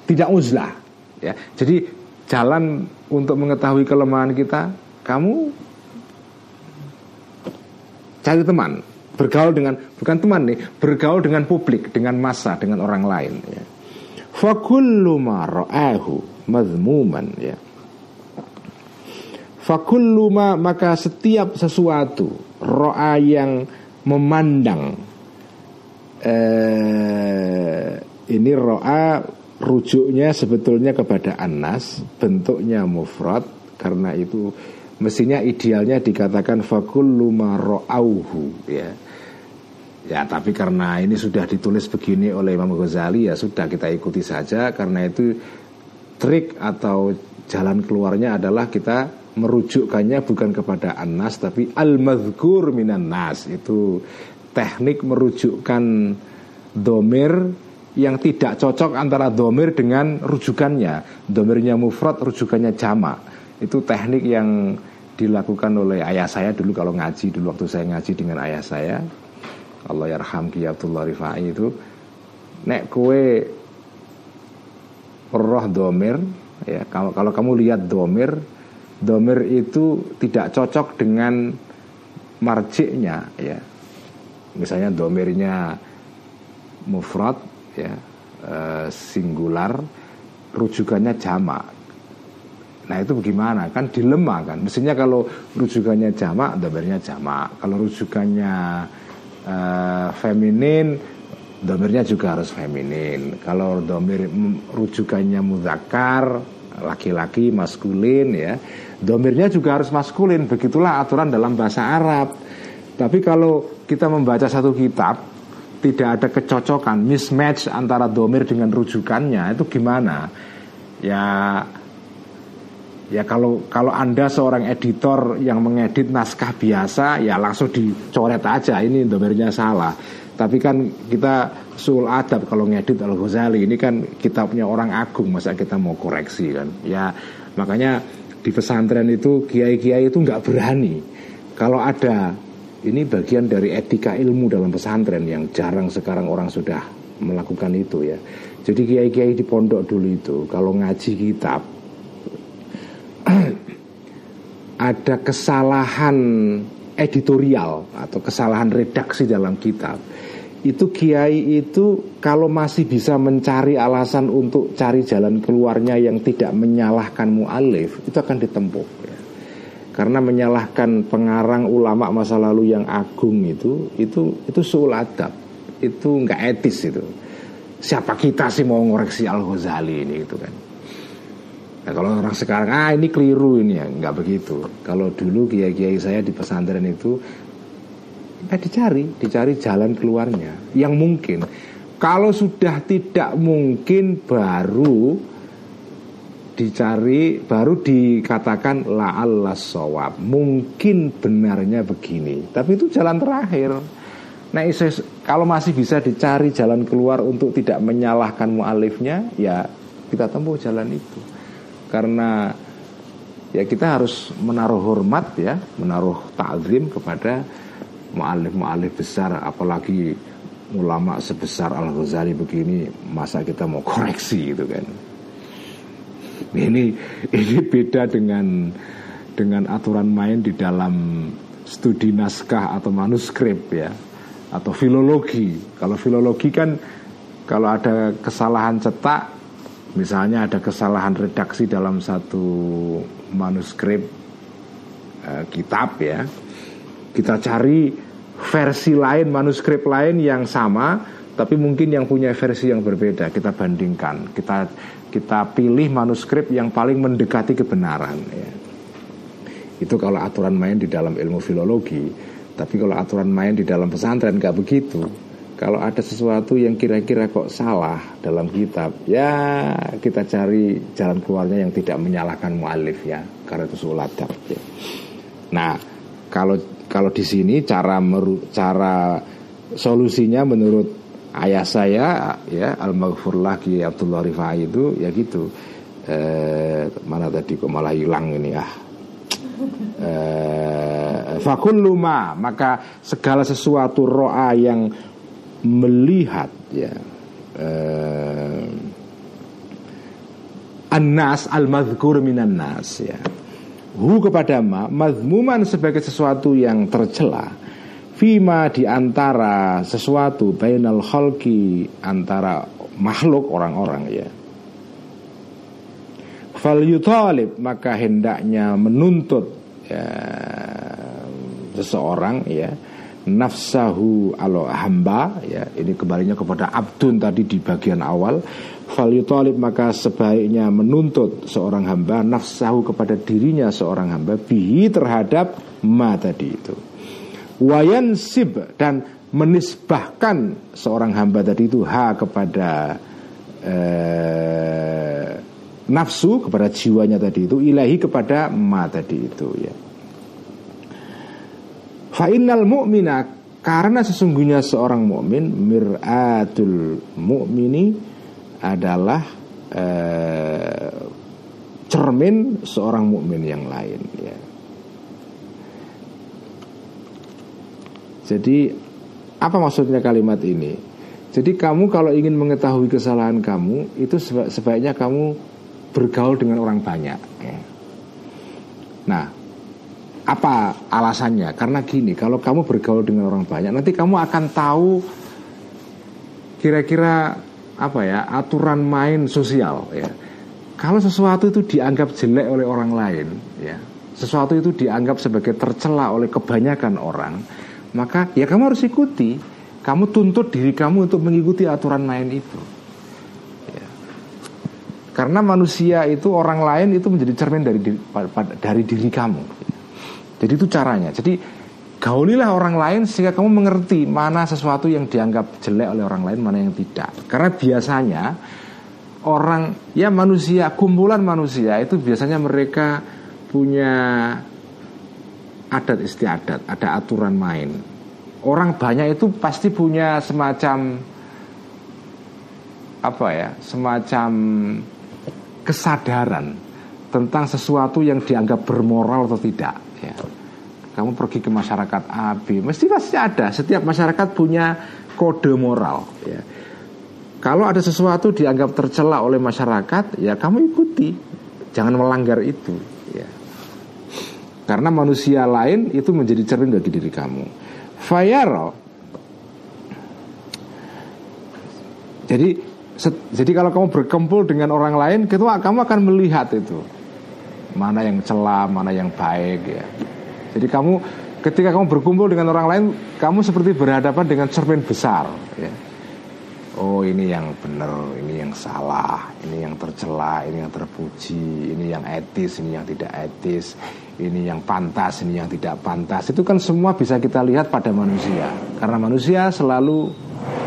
Tidak uzlah. Ya. Jadi jalan untuk mengetahui kelemahan kita, kamu cari teman, bergaul dengan bukan teman nih, bergaul dengan publik, dengan massa, dengan orang lain. Ya. Fakullu ma ra'ahu ya. Fakullu maka setiap sesuatu roa yang memandang eh, ini roa rujuknya sebetulnya kepada anas bentuknya mufrad karena itu mestinya idealnya dikatakan fakullu ro'auhu ya ya tapi karena ini sudah ditulis begini oleh Imam Ghazali ya sudah kita ikuti saja. Karena itu trik atau jalan keluarnya adalah kita merujukkannya bukan kepada anas tapi al-madhkur minan nas. Itu teknik merujukkan domir yang tidak cocok antara domir dengan rujukannya. Domirnya mufrad rujukannya jama itu teknik yang dilakukan oleh ayah saya dulu kalau ngaji dulu. Waktu saya ngaji dengan ayah saya Allah yarham ki Abdullah Rifai itu nek kue roh domir ya kalau kalau kamu lihat domir domir itu tidak cocok dengan marjiknya ya. Misalnya domirnya mufrad ya e, singular rujukannya jamak. Nah itu bagaimana? Kan dilema kan. Mestinya kalau rujukannya jamak domirnya jamak. Kalau rujukannya e, feminin domirnya juga harus feminin. Kalau domir rujukannya mudakar laki-laki maskulin ya Domirnya juga harus maskulin. Begitulah aturan dalam bahasa Arab. Tapi kalau kita membaca satu kitab Tidak ada kecocokan Mismatch antara domir dengan rujukannya Itu gimana? Ya Ya kalau kalau Anda seorang editor yang mengedit naskah biasa ya langsung dicoret aja ini domernya salah. Tapi kan kita sul adab kalau ngedit Al Ghazali ini kan kitabnya orang agung masa kita mau koreksi kan. Ya makanya di pesantren itu kiai-kiai itu nggak berani. Kalau ada ini bagian dari etika ilmu dalam pesantren yang jarang sekarang orang sudah melakukan itu ya. Jadi kiai-kiai di pondok dulu itu kalau ngaji kitab [clears throat] ada kesalahan editorial atau kesalahan redaksi dalam kitab. Itu kiai itu kalau masih bisa mencari alasan untuk cari jalan keluarnya yang tidak menyalahkan mualif itu akan ditempuh ya. karena menyalahkan pengarang ulama masa lalu yang agung itu itu itu suul adab. Itu nggak etis itu. Siapa kita sih mau ngoreksi al ghazali ini itu kan Nah, kalau orang sekarang ah ini keliru ini ya nggak begitu. Kalau dulu kiai-kiai saya di pesantren itu eh, dicari, dicari jalan keluarnya yang mungkin. Kalau sudah tidak mungkin baru dicari, baru dikatakan la Allah sawab. Mungkin benarnya begini, tapi itu jalan terakhir. Nah, kalau masih bisa dicari jalan keluar untuk tidak menyalahkan mualifnya, ya kita tempuh jalan itu karena ya kita harus menaruh hormat ya, menaruh takzim kepada mualif-mualif besar apalagi ulama sebesar Al Ghazali begini masa kita mau koreksi gitu kan. Ini ini beda dengan dengan aturan main di dalam studi naskah atau manuskrip ya atau filologi. Kalau filologi kan kalau ada kesalahan cetak Misalnya ada kesalahan redaksi dalam satu manuskrip uh, kitab ya. Kita cari versi lain, manuskrip lain yang sama, tapi mungkin yang punya versi yang berbeda. Kita bandingkan, kita kita pilih manuskrip yang paling mendekati kebenaran. Ya. Itu kalau aturan main di dalam ilmu filologi. Tapi kalau aturan main di dalam pesantren nggak begitu kalau ada sesuatu yang kira-kira kok salah dalam kitab, ya kita cari jalan keluarnya yang tidak menyalahkan mualif ya, karena itu suladab. Ya. Nah, kalau kalau di sini cara meru, cara solusinya menurut ayah saya ya Al-Maghfurlah Ki Abdullah Rifai itu ya gitu. Eh, mana tadi kok malah hilang ini ah. Eh, fakulluma maka segala sesuatu roa yang melihat ya uh, An-nas al-madhkur minan nas ya. Hu kepada ma mazmuman sebagai sesuatu yang tercela Fima di antara sesuatu bainal khalqi antara makhluk orang-orang ya. Fal yutalib maka hendaknya menuntut ya, seseorang ya nafsahu alo hamba ya ini kembalinya kepada abdun tadi di bagian awal. Fal yutalib maka sebaiknya menuntut seorang hamba nafsahu kepada dirinya seorang hamba bihi terhadap ma tadi itu. Wayan sib dan menisbahkan seorang hamba tadi itu ha kepada eh, nafsu kepada jiwanya tadi itu ilahi kepada ma tadi itu ya Fa'innal mu'mina karena sesungguhnya seorang mukmin miratul mukmini adalah eh, cermin seorang mukmin yang lain ya. Jadi apa maksudnya kalimat ini? Jadi kamu kalau ingin mengetahui kesalahan kamu itu sebaiknya kamu bergaul dengan orang banyak. Ya. Nah, apa alasannya? Karena gini, kalau kamu bergaul dengan orang banyak, nanti kamu akan tahu kira-kira apa ya aturan main sosial ya. Kalau sesuatu itu dianggap jelek oleh orang lain, ya, sesuatu itu dianggap sebagai tercela oleh kebanyakan orang, maka ya kamu harus ikuti. Kamu tuntut diri kamu untuk mengikuti aturan main itu. Ya. Karena manusia itu orang lain itu menjadi cermin dari diri, dari diri kamu. Jadi itu caranya. Jadi gaulilah orang lain sehingga kamu mengerti mana sesuatu yang dianggap jelek oleh orang lain, mana yang tidak. Karena biasanya orang ya manusia kumpulan manusia itu biasanya mereka punya adat istiadat, ada aturan main. Orang banyak itu pasti punya semacam apa ya, semacam kesadaran tentang sesuatu yang dianggap bermoral atau tidak. Ya. Kamu pergi ke masyarakat A, B, mesti pasti ada. Setiap masyarakat punya kode moral. Ya. Kalau ada sesuatu dianggap tercela oleh masyarakat, ya kamu ikuti, jangan melanggar itu. Ya. Karena manusia lain itu menjadi cermin bagi diri kamu. Fayaro. Jadi jadi kalau kamu berkumpul dengan orang lain, ketua kamu akan melihat itu mana yang celah, mana yang baik ya. Jadi kamu ketika kamu berkumpul dengan orang lain, kamu seperti berhadapan dengan cermin besar ya oh ini yang benar, ini yang salah, ini yang tercela, ini yang terpuji, ini yang etis, ini yang tidak etis, ini yang pantas, ini yang tidak pantas. Itu kan semua bisa kita lihat pada manusia. Karena manusia selalu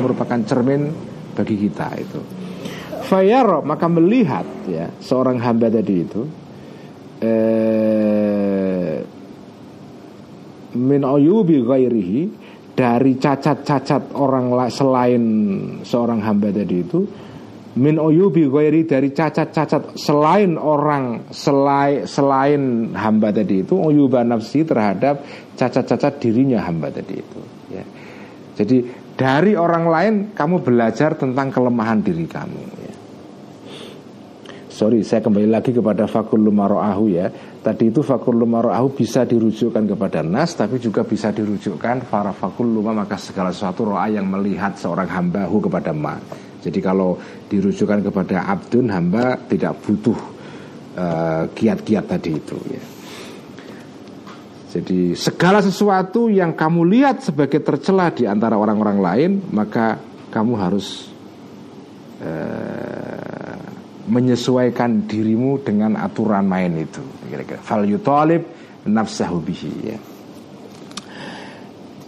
merupakan cermin bagi kita itu. Fayaro maka melihat ya seorang hamba tadi itu eh, min ayubi ghairihi dari cacat-cacat orang selain seorang hamba tadi itu min oyubi ghairi dari cacat-cacat selain orang selain selain hamba tadi itu oyuba nafsi terhadap cacat-cacat dirinya hamba tadi itu ya. Jadi dari orang lain kamu belajar tentang kelemahan diri kamu. Sorry, saya kembali lagi kepada fakul lumaro'ahu ya. Tadi itu fakul lumaro'ahu bisa dirujukkan kepada nas Tapi juga bisa dirujukkan Para fakul luma maka segala sesuatu ro'a yang melihat seorang hambahu kepada ma. Jadi kalau dirujukkan kepada abdun hamba tidak butuh uh, kiat-kiat tadi itu ya. Jadi segala sesuatu yang kamu lihat sebagai tercela di antara orang-orang lain Maka kamu harus uh, menyesuaikan dirimu dengan aturan main itu. Kira-kira. Fal yutalib nafsahu bihi ya.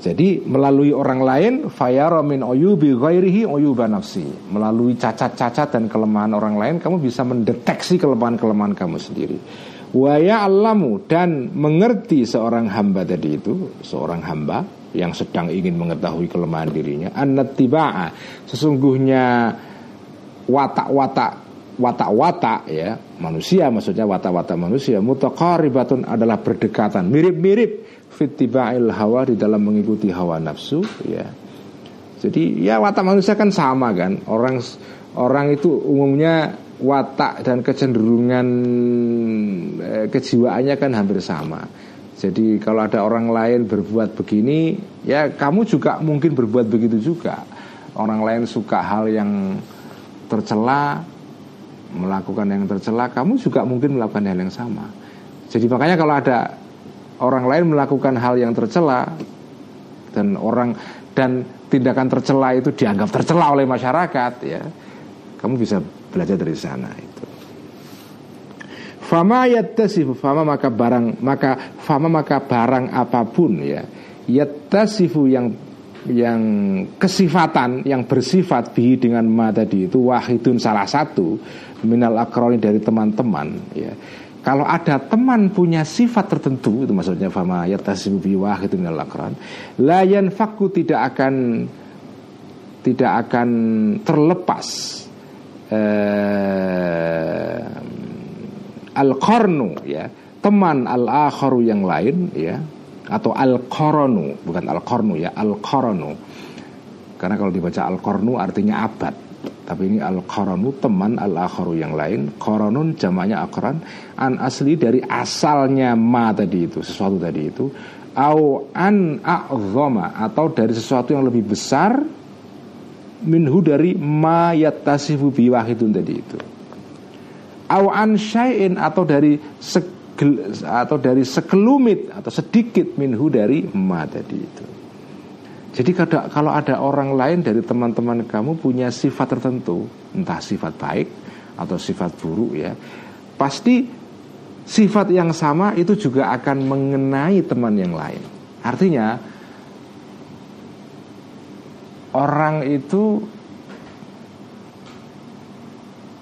Jadi melalui orang lain fayara min uyubi ghairihi uyuba nafsi. Melalui cacat-cacat dan kelemahan orang lain kamu bisa mendeteksi kelemahan-kelemahan kamu sendiri. Wa alamu dan mengerti seorang hamba tadi itu seorang hamba yang sedang ingin mengetahui kelemahan dirinya annattiba'a sesungguhnya watak-watak watak-watak ya. Manusia maksudnya watak-watak manusia mutaqaribatun adalah berdekatan mirip-mirip fitiba'il hawa di dalam mengikuti hawa nafsu ya. Jadi ya watak manusia kan sama kan. Orang orang itu umumnya watak dan kecenderungan eh, kejiwaannya kan hampir sama. Jadi kalau ada orang lain berbuat begini ya kamu juga mungkin berbuat begitu juga. Orang lain suka hal yang tercela melakukan yang tercela, kamu juga mungkin melakukan hal yang sama. Jadi makanya kalau ada orang lain melakukan hal yang tercela dan orang dan tindakan tercela itu dianggap tercela oleh masyarakat, ya, kamu bisa belajar dari sana itu. Fama yattasifu fama maka barang maka fama maka barang apa pun ya yattasifu yang yang kesifatan yang bersifat bi dengan ma tadi itu wahidun salah satu minal akroni dari teman-teman ya. Kalau ada teman punya sifat tertentu itu maksudnya fama yatasibu bi wahid minal akron la yanfaku tidak akan tidak akan terlepas eh, al qarnu ya. Teman al akharu yang lain ya atau al koronu bukan al kornu ya al koronu karena kalau dibaca al kornu artinya abad. Tapi ini al koronu teman al akharu yang lain. Koronun jamaknya akran. An asli dari asalnya ma tadi itu sesuatu tadi itu. Au an a'zama atau dari sesuatu yang lebih besar minhu dari ma yattasifu biwahidun tadi itu. Au an syai'in atau dari atau dari sekelumit atau sedikit minhu dari ma tadi itu jadi kalau ada orang lain dari teman-teman kamu punya sifat tertentu, entah sifat baik atau sifat buruk ya, pasti sifat yang sama itu juga akan mengenai teman yang lain. Artinya orang itu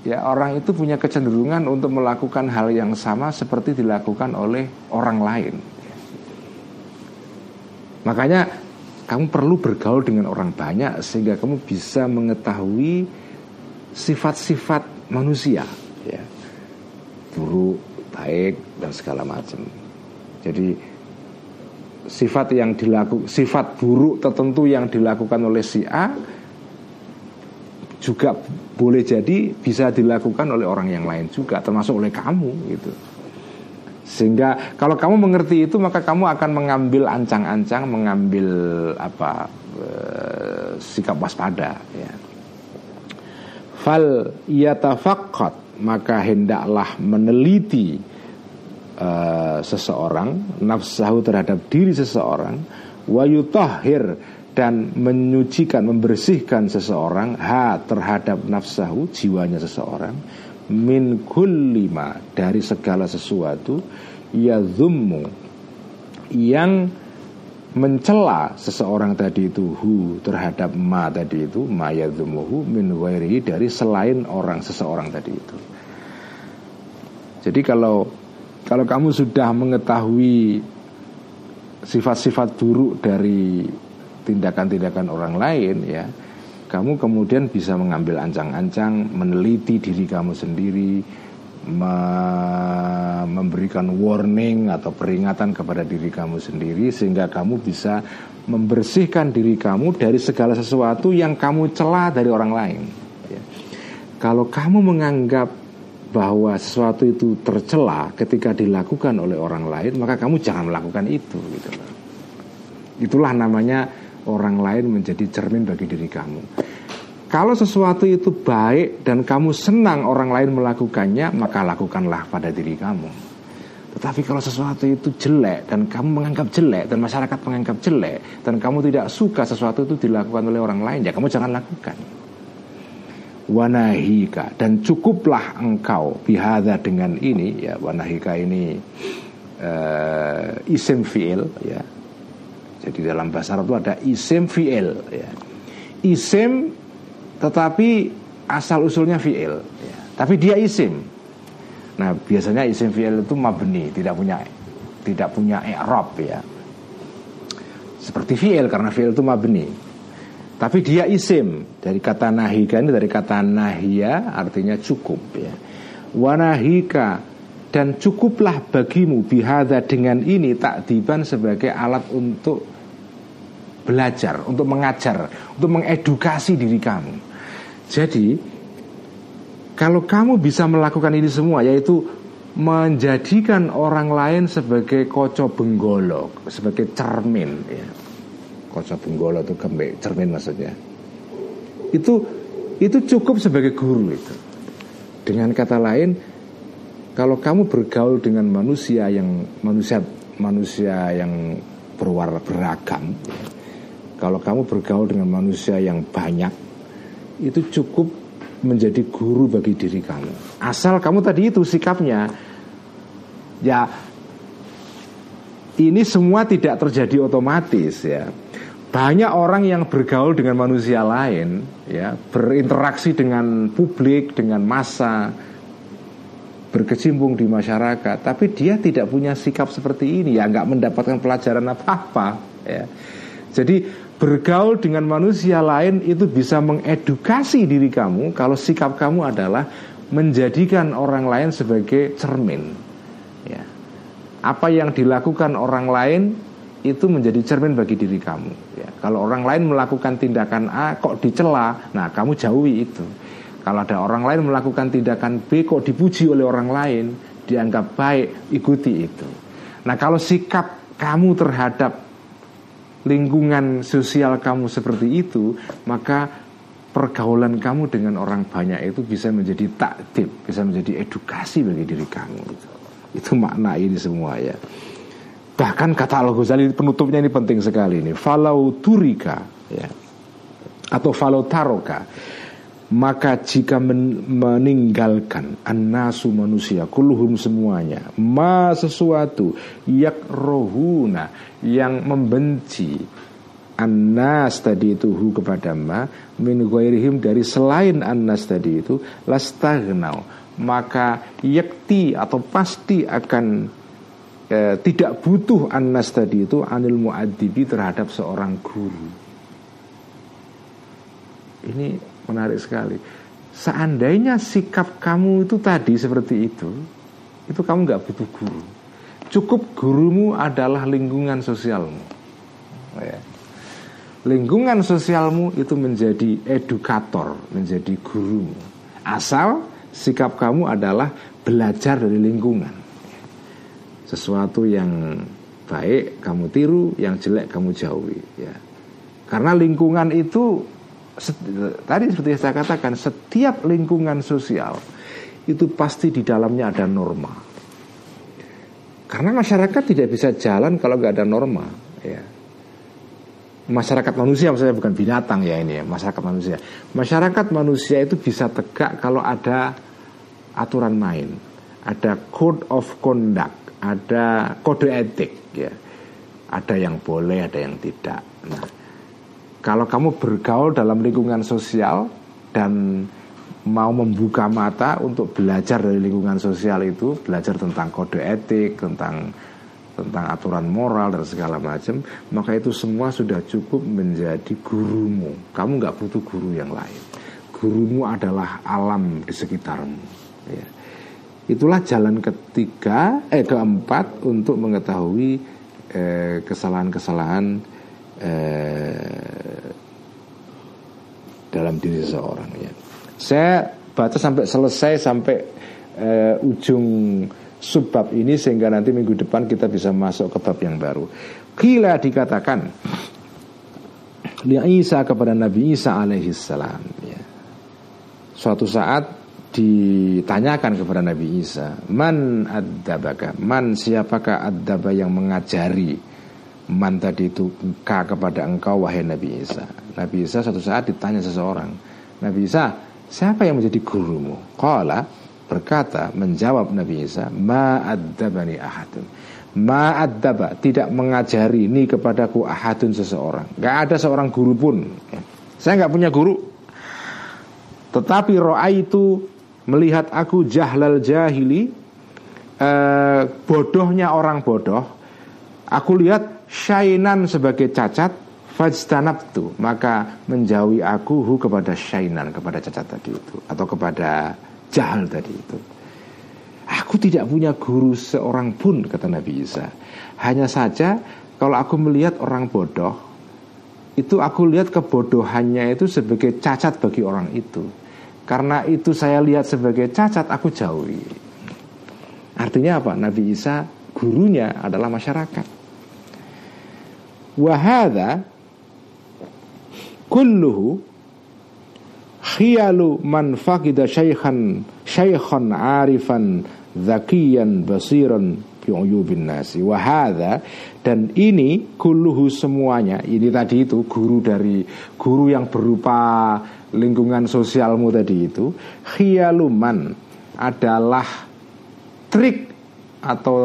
ya orang itu punya kecenderungan untuk melakukan hal yang sama seperti dilakukan oleh orang lain. Makanya kamu perlu bergaul dengan orang banyak sehingga kamu bisa mengetahui sifat-sifat manusia, ya. buruk, baik dan segala macam. Jadi sifat yang dilakukan, sifat buruk tertentu yang dilakukan oleh si A juga boleh jadi bisa dilakukan oleh orang yang lain juga termasuk oleh kamu gitu. Sehingga kalau kamu mengerti itu maka kamu akan mengambil ancang-ancang mengambil apa e, sikap waspada ya. Fal yatafaqqat maka hendaklah meneliti e, seseorang nafsahu terhadap diri seseorang wa yutahhir dan menyucikan, membersihkan seseorang ha terhadap nafsahu, jiwanya seseorang min kullima dari segala sesuatu ya zummu yang mencela seseorang tadi itu hu terhadap ma tadi itu ma yadzumuhu min wairi dari selain orang seseorang tadi itu. Jadi kalau kalau kamu sudah mengetahui sifat-sifat buruk dari tindakan-tindakan orang lain ya kamu kemudian bisa mengambil ancang-ancang meneliti diri kamu sendiri me memberikan warning atau peringatan kepada diri kamu sendiri sehingga kamu bisa membersihkan diri kamu dari segala sesuatu yang kamu celah dari orang lain ya. kalau kamu menganggap bahwa sesuatu itu tercela ketika dilakukan oleh orang lain maka kamu jangan melakukan itu gitu itulah namanya orang lain menjadi cermin bagi diri kamu. Kalau sesuatu itu baik dan kamu senang orang lain melakukannya, maka lakukanlah pada diri kamu. Tetapi kalau sesuatu itu jelek dan kamu menganggap jelek dan masyarakat menganggap jelek dan kamu tidak suka sesuatu itu dilakukan oleh orang lain, ya kamu jangan lakukan. Wanahika dan cukuplah engkau bihada dengan ini ya wanahika ini uh, isim fiil ya jadi dalam bahasa Arab itu ada isim fi'il ya. Isim tetapi asal usulnya fi'il ya. Tapi dia isim. Nah biasanya isim fi'il itu mabni Tidak punya tidak punya i'rab ya. Seperti fi'il karena fi'il itu mabni. Tapi dia isim. Dari kata nahika ini dari kata nahia Artinya cukup ya. Wanahika dan cukuplah bagimu bihada dengan ini takdiban sebagai alat untuk belajar, untuk mengajar, untuk mengedukasi diri kamu. Jadi kalau kamu bisa melakukan ini semua yaitu menjadikan orang lain sebagai koco benggolo, sebagai cermin ya. Koco benggolo itu kembe, cermin maksudnya. Itu itu cukup sebagai guru itu. Dengan kata lain, kalau kamu bergaul dengan manusia yang manusia manusia yang berwarna beragam, kalau kamu bergaul dengan manusia yang banyak, itu cukup menjadi guru bagi diri kamu. Asal kamu tadi itu sikapnya, ya ini semua tidak terjadi otomatis ya. Banyak orang yang bergaul dengan manusia lain, ya berinteraksi dengan publik, dengan massa, berkecimpung di masyarakat, tapi dia tidak punya sikap seperti ini, ya nggak mendapatkan pelajaran apa-apa. Ya. Jadi bergaul dengan manusia lain itu bisa mengedukasi diri kamu kalau sikap kamu adalah menjadikan orang lain sebagai cermin. Ya. Apa yang dilakukan orang lain itu menjadi cermin bagi diri kamu. Ya. Kalau orang lain melakukan tindakan A kok dicela, nah kamu jauhi itu. Kalau ada orang lain melakukan tindakan B kok dipuji oleh orang lain, dianggap baik, ikuti itu. Nah, kalau sikap kamu terhadap lingkungan sosial kamu seperti itu, maka pergaulan kamu dengan orang banyak itu bisa menjadi taktib, bisa menjadi edukasi bagi diri kamu. Itu, itu makna ini semua ya. Bahkan kata Al Ghazali penutupnya ini penting sekali ini. Falau turika ya. Atau falau taroka maka jika men meninggalkan anasu manusia kuluhum semuanya ma sesuatu yak rohuna yang membenci annas tadi itu hu kepada ma min ghairihim dari selain annas tadi itu lastagnau maka yakti atau pasti akan eh, tidak butuh annas tadi itu anil muaddibi terhadap seorang guru. Ini menarik sekali seandainya sikap kamu itu tadi seperti itu itu kamu nggak butuh guru cukup gurumu adalah lingkungan sosialmu ya lingkungan sosialmu itu menjadi edukator, menjadi gurumu. Asal sikap kamu adalah belajar dari lingkungan. Sesuatu yang baik kamu tiru, yang jelek kamu jauhi. Ya. Karena lingkungan itu tadi seperti saya katakan, setiap lingkungan sosial itu pasti di dalamnya ada norma. Karena masyarakat tidak bisa jalan kalau nggak ada norma. Ya masyarakat manusia maksudnya bukan binatang ya ini ya masyarakat manusia masyarakat manusia itu bisa tegak kalau ada aturan main ada code of conduct ada kode etik ya ada yang boleh ada yang tidak nah kalau kamu bergaul dalam lingkungan sosial dan mau membuka mata untuk belajar dari lingkungan sosial itu belajar tentang kode etik tentang tentang aturan moral dan segala macam, maka itu semua sudah cukup menjadi gurumu. Kamu nggak butuh guru yang lain. Gurumu adalah alam di sekitarmu. Ya. Itulah jalan ketiga, eh keempat untuk mengetahui eh, kesalahan-kesalahan eh, dalam diri seseorang. Ya. Saya baca sampai selesai sampai eh, ujung subbab ini sehingga nanti minggu depan kita bisa masuk ke bab yang baru. Kila dikatakan Li Isa kepada Nabi Isa alaihi salam ya. Suatu saat ditanyakan kepada Nabi Isa Man ad-dabaka Man siapakah ad-daba yang mengajari Man tadi itu Ka kepada engkau wahai Nabi Isa. Nabi Isa suatu saat ditanya seseorang Nabi Isa siapa yang menjadi gurumu? Kala berkata menjawab Nabi Isa ma'addabani ahadun. Ma'addaba tidak mengajari ini kepadaku ahadun seseorang. Gak ada seorang guru pun. Saya nggak punya guru. Tetapi roa itu melihat aku jahlal jahili eh, bodohnya orang bodoh aku lihat syainan sebagai cacat fajtanabtu maka menjauhi aku hu kepada syainan kepada cacat tadi itu atau kepada jahal tadi itu. Aku tidak punya guru seorang pun kata Nabi Isa. Hanya saja kalau aku melihat orang bodoh itu aku lihat kebodohannya itu sebagai cacat bagi orang itu. Karena itu saya lihat sebagai cacat aku jauhi. Artinya apa? Nabi Isa gurunya adalah masyarakat. Wahada kulluhu khiyalu man faqida syaikhan syaikhan arifan zakiyan basiran bi'uyubin nasi wahada dan ini kulluhu semuanya. Ini tadi itu guru dari guru yang berupa lingkungan sosialmu tadi itu. Khiyaluman adalah trik atau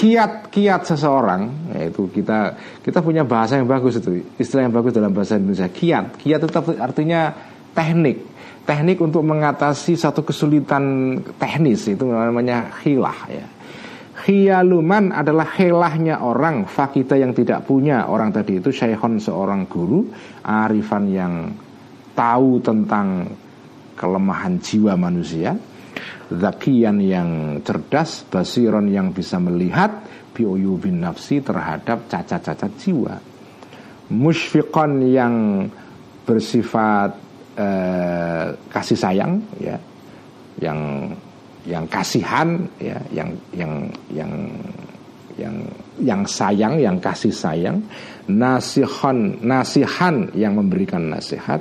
kiat-kiat seseorang yaitu kita kita punya bahasa yang bagus itu istilah yang bagus dalam bahasa Indonesia kiat. Kiat itu artinya teknik. Teknik untuk mengatasi satu kesulitan teknis itu namanya khilah ya. Khialuman adalah khilahnya orang fakita yang tidak punya orang tadi itu syekhon seorang guru arifan yang tahu tentang kelemahan jiwa manusia zakian yang cerdas basiron yang bisa melihat bin nafsi terhadap cacat-cacat jiwa. Musyfiqon yang bersifat eh, kasih sayang ya. Yang yang kasihan ya. Yang yang yang yang yang sayang yang kasih sayang. Nasihan nasihan yang memberikan nasihat.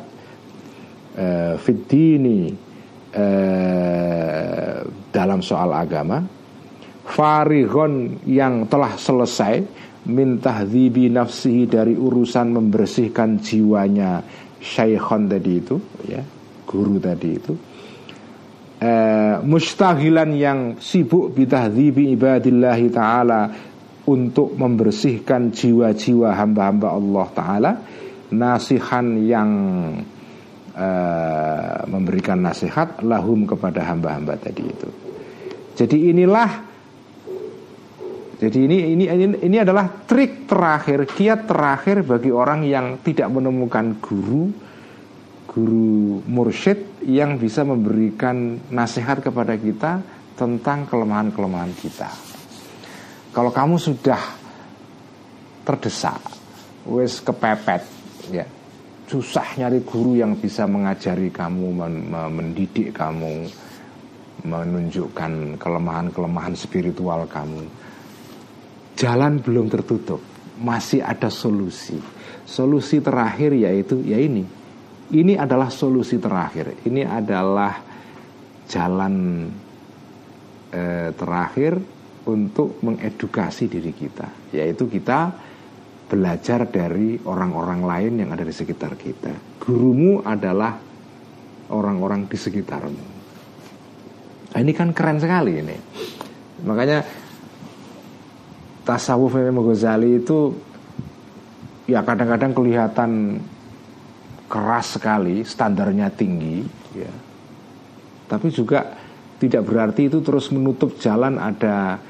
Eh, fitini eh, dalam soal agama farigon yang telah selesai mintahdzibi nafsihi dari urusan membersihkan jiwanya syaikhon tadi itu ya guru tadi itu e, mustahilan yang sibuk bitahdhibi ibadillahi taala untuk membersihkan jiwa-jiwa hamba-hamba Allah Ta'ala nasihan yang uh, memberikan nasihat lahum kepada hamba-hamba tadi itu jadi inilah jadi ini ini ini, ini adalah trik terakhir, kiat terakhir bagi orang yang tidak menemukan guru, guru mursyid yang bisa memberikan nasihat kepada kita tentang kelemahan-kelemahan kita. Kalau kamu sudah terdesak, wes kepepet, ya susah nyari guru yang bisa mengajari kamu, mendidik kamu, menunjukkan kelemahan-kelemahan spiritual kamu. Jalan belum tertutup, masih ada solusi. Solusi terakhir yaitu ya ini. Ini adalah solusi terakhir. Ini adalah jalan eh, terakhir untuk mengedukasi diri kita, yaitu kita belajar dari orang-orang lain yang ada di sekitar kita. Gurumu adalah orang-orang di sekitarmu. Nah, ini kan keren sekali ini. Makanya tasawuf Imam Ghazali itu ya kadang-kadang kelihatan keras sekali, standarnya tinggi, ya. Tapi juga tidak berarti itu terus menutup jalan ada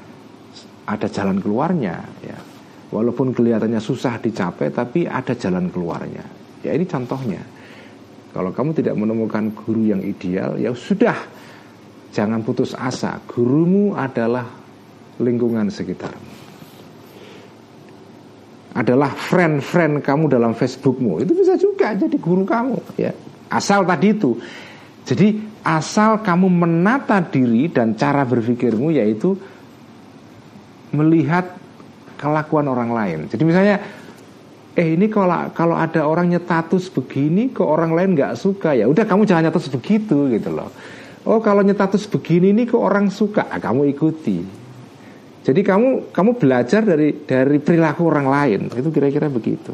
ada jalan keluarnya ya walaupun kelihatannya susah dicapai tapi ada jalan keluarnya. Ya ini contohnya. Kalau kamu tidak menemukan guru yang ideal ya sudah. Jangan putus asa. Gurumu adalah lingkungan sekitarmu. Adalah friend-friend kamu dalam Facebookmu. Itu bisa juga jadi guru kamu ya. Asal tadi itu. Jadi asal kamu menata diri dan cara berpikirmu yaitu melihat kelakuan orang lain. Jadi misalnya, eh ini kalau kalau ada orang nyetatus begini, kok orang lain nggak suka ya, udah kamu jangan nyetus begitu gitu loh. Oh kalau nyetatus begini ini kok orang suka, ah, kamu ikuti. Jadi kamu kamu belajar dari dari perilaku orang lain, itu kira-kira begitu.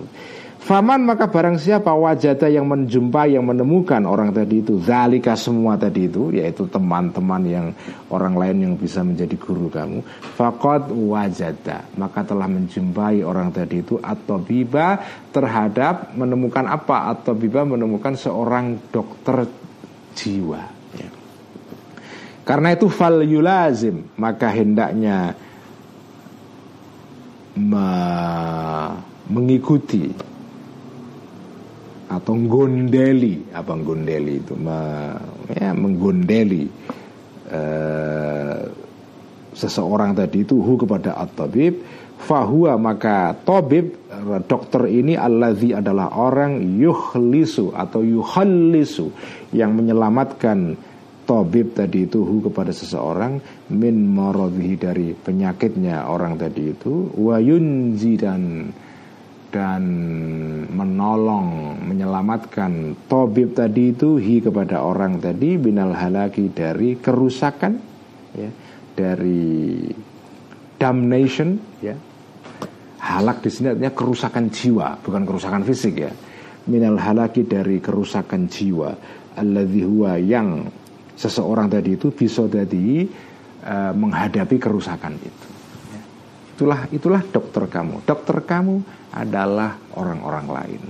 Faman maka barang siapa wajada yang menjumpai yang menemukan orang tadi itu Zalika semua tadi itu Yaitu teman-teman yang orang lain yang bisa menjadi guru kamu Fakot wajada. Maka telah menjumpai orang tadi itu Atau biba terhadap menemukan apa? Atau biba menemukan seorang dokter jiwa. Ya. Karena itu fal yulazim Maka hendaknya me mengikuti atau gondeli. Apa gondeli itu. Me, ya, menggondeli uh, seseorang tadi itu hu kepada at-tabib. Fahuwa maka tabib dokter ini allazi adalah orang yuhlisu atau yuhallisu yang menyelamatkan tabib tadi itu hu kepada seseorang min maradhihi dari penyakitnya orang tadi itu wa yunzi dan dan menolong menyelamatkan tobib tadi itu hi kepada orang tadi binal halaki dari kerusakan ya dari damnation ya. Halak di sini artinya kerusakan jiwa bukan kerusakan fisik ya. Minal halaki dari kerusakan jiwa. Alladzi huwa yang seseorang tadi itu bisa jadi uh, menghadapi kerusakan itu. Itulah itulah dokter kamu dokter kamu adalah orang-orang lain.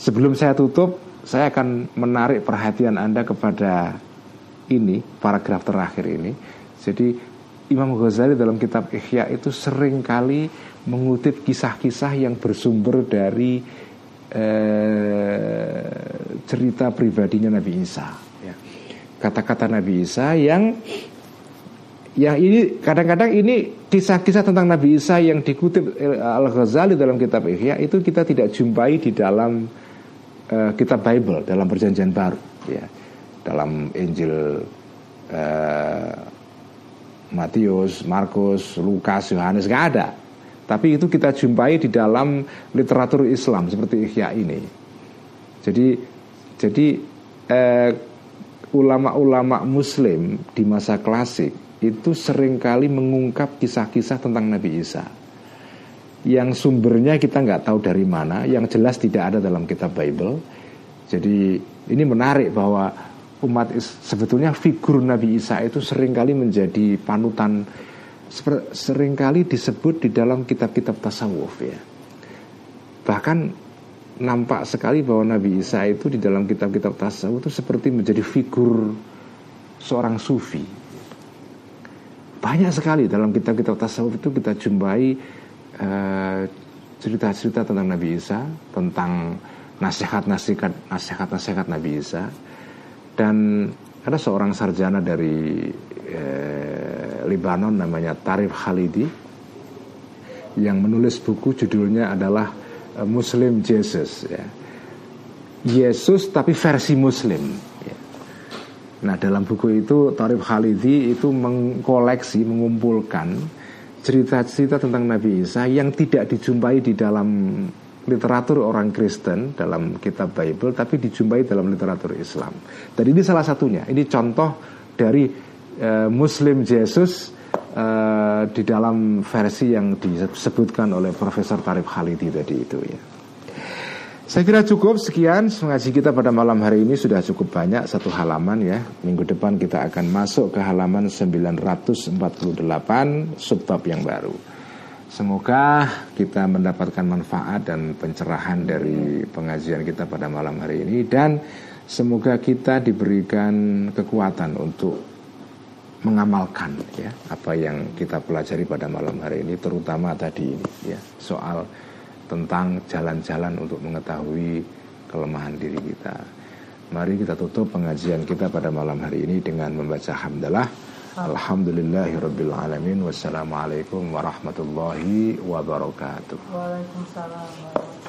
Sebelum saya tutup, saya akan menarik perhatian Anda kepada ini, paragraf terakhir ini. Jadi Imam Ghazali dalam kitab Ihya itu sering kali mengutip kisah-kisah yang bersumber dari eh, cerita pribadinya Nabi Isa. Ya. Kata-kata Nabi Isa yang yang ini kadang-kadang ini kisah-kisah tentang Nabi Isa yang dikutip Al Ghazali dalam kitab Ihya itu kita tidak jumpai di dalam uh, kitab Bible dalam Perjanjian Baru ya dalam Injil uh, Matius, Markus, Lukas, Yohanes nggak ada. Tapi itu kita jumpai di dalam literatur Islam seperti Ihya ini. Jadi jadi uh, ulama-ulama Muslim di masa klasik itu sering kali mengungkap kisah-kisah tentang Nabi Isa yang sumbernya kita nggak tahu dari mana, yang jelas tidak ada dalam kitab Bible. Jadi ini menarik bahwa umat sebetulnya figur Nabi Isa itu sering kali menjadi panutan sering kali disebut di dalam kitab-kitab tasawuf ya. Bahkan nampak sekali bahwa Nabi Isa itu di dalam kitab-kitab tasawuf itu seperti menjadi figur seorang sufi. Banyak sekali dalam kitab-kitab tasawuf itu kita jumpai uh, cerita-cerita tentang Nabi Isa, tentang nasihat-nasihat nasihat-nasihat Nabi Isa. Dan ada seorang sarjana dari eh, Libanon namanya Tarif Khalidi yang menulis buku judulnya adalah eh, Muslim Jesus ya. Yesus tapi versi Muslim. Nah dalam buku itu Tarif Khalidi itu mengkoleksi, mengumpulkan cerita-cerita tentang Nabi Isa yang tidak dijumpai di dalam literatur orang Kristen dalam kitab Bible tapi dijumpai dalam literatur Islam. Dan ini salah satunya. Ini contoh dari uh, Muslim Jesus uh, di dalam versi yang disebutkan oleh Profesor Tarif Khalidi tadi itu ya. Saya kira cukup sekian ngaji kita pada malam hari ini sudah cukup banyak satu halaman ya. Minggu depan kita akan masuk ke halaman 948 subbab yang baru. Semoga kita mendapatkan manfaat dan pencerahan dari pengajian kita pada malam hari ini dan semoga kita diberikan kekuatan untuk mengamalkan ya apa yang kita pelajari pada malam hari ini terutama tadi ini ya soal tentang jalan-jalan untuk mengetahui kelemahan diri kita. Mari kita tutup pengajian kita pada malam hari ini dengan membaca hamdalah. Alhamdulillahirabbil alamin. Wassalamualaikum warahmatullahi wabarakatuh. Waalaikumsalam.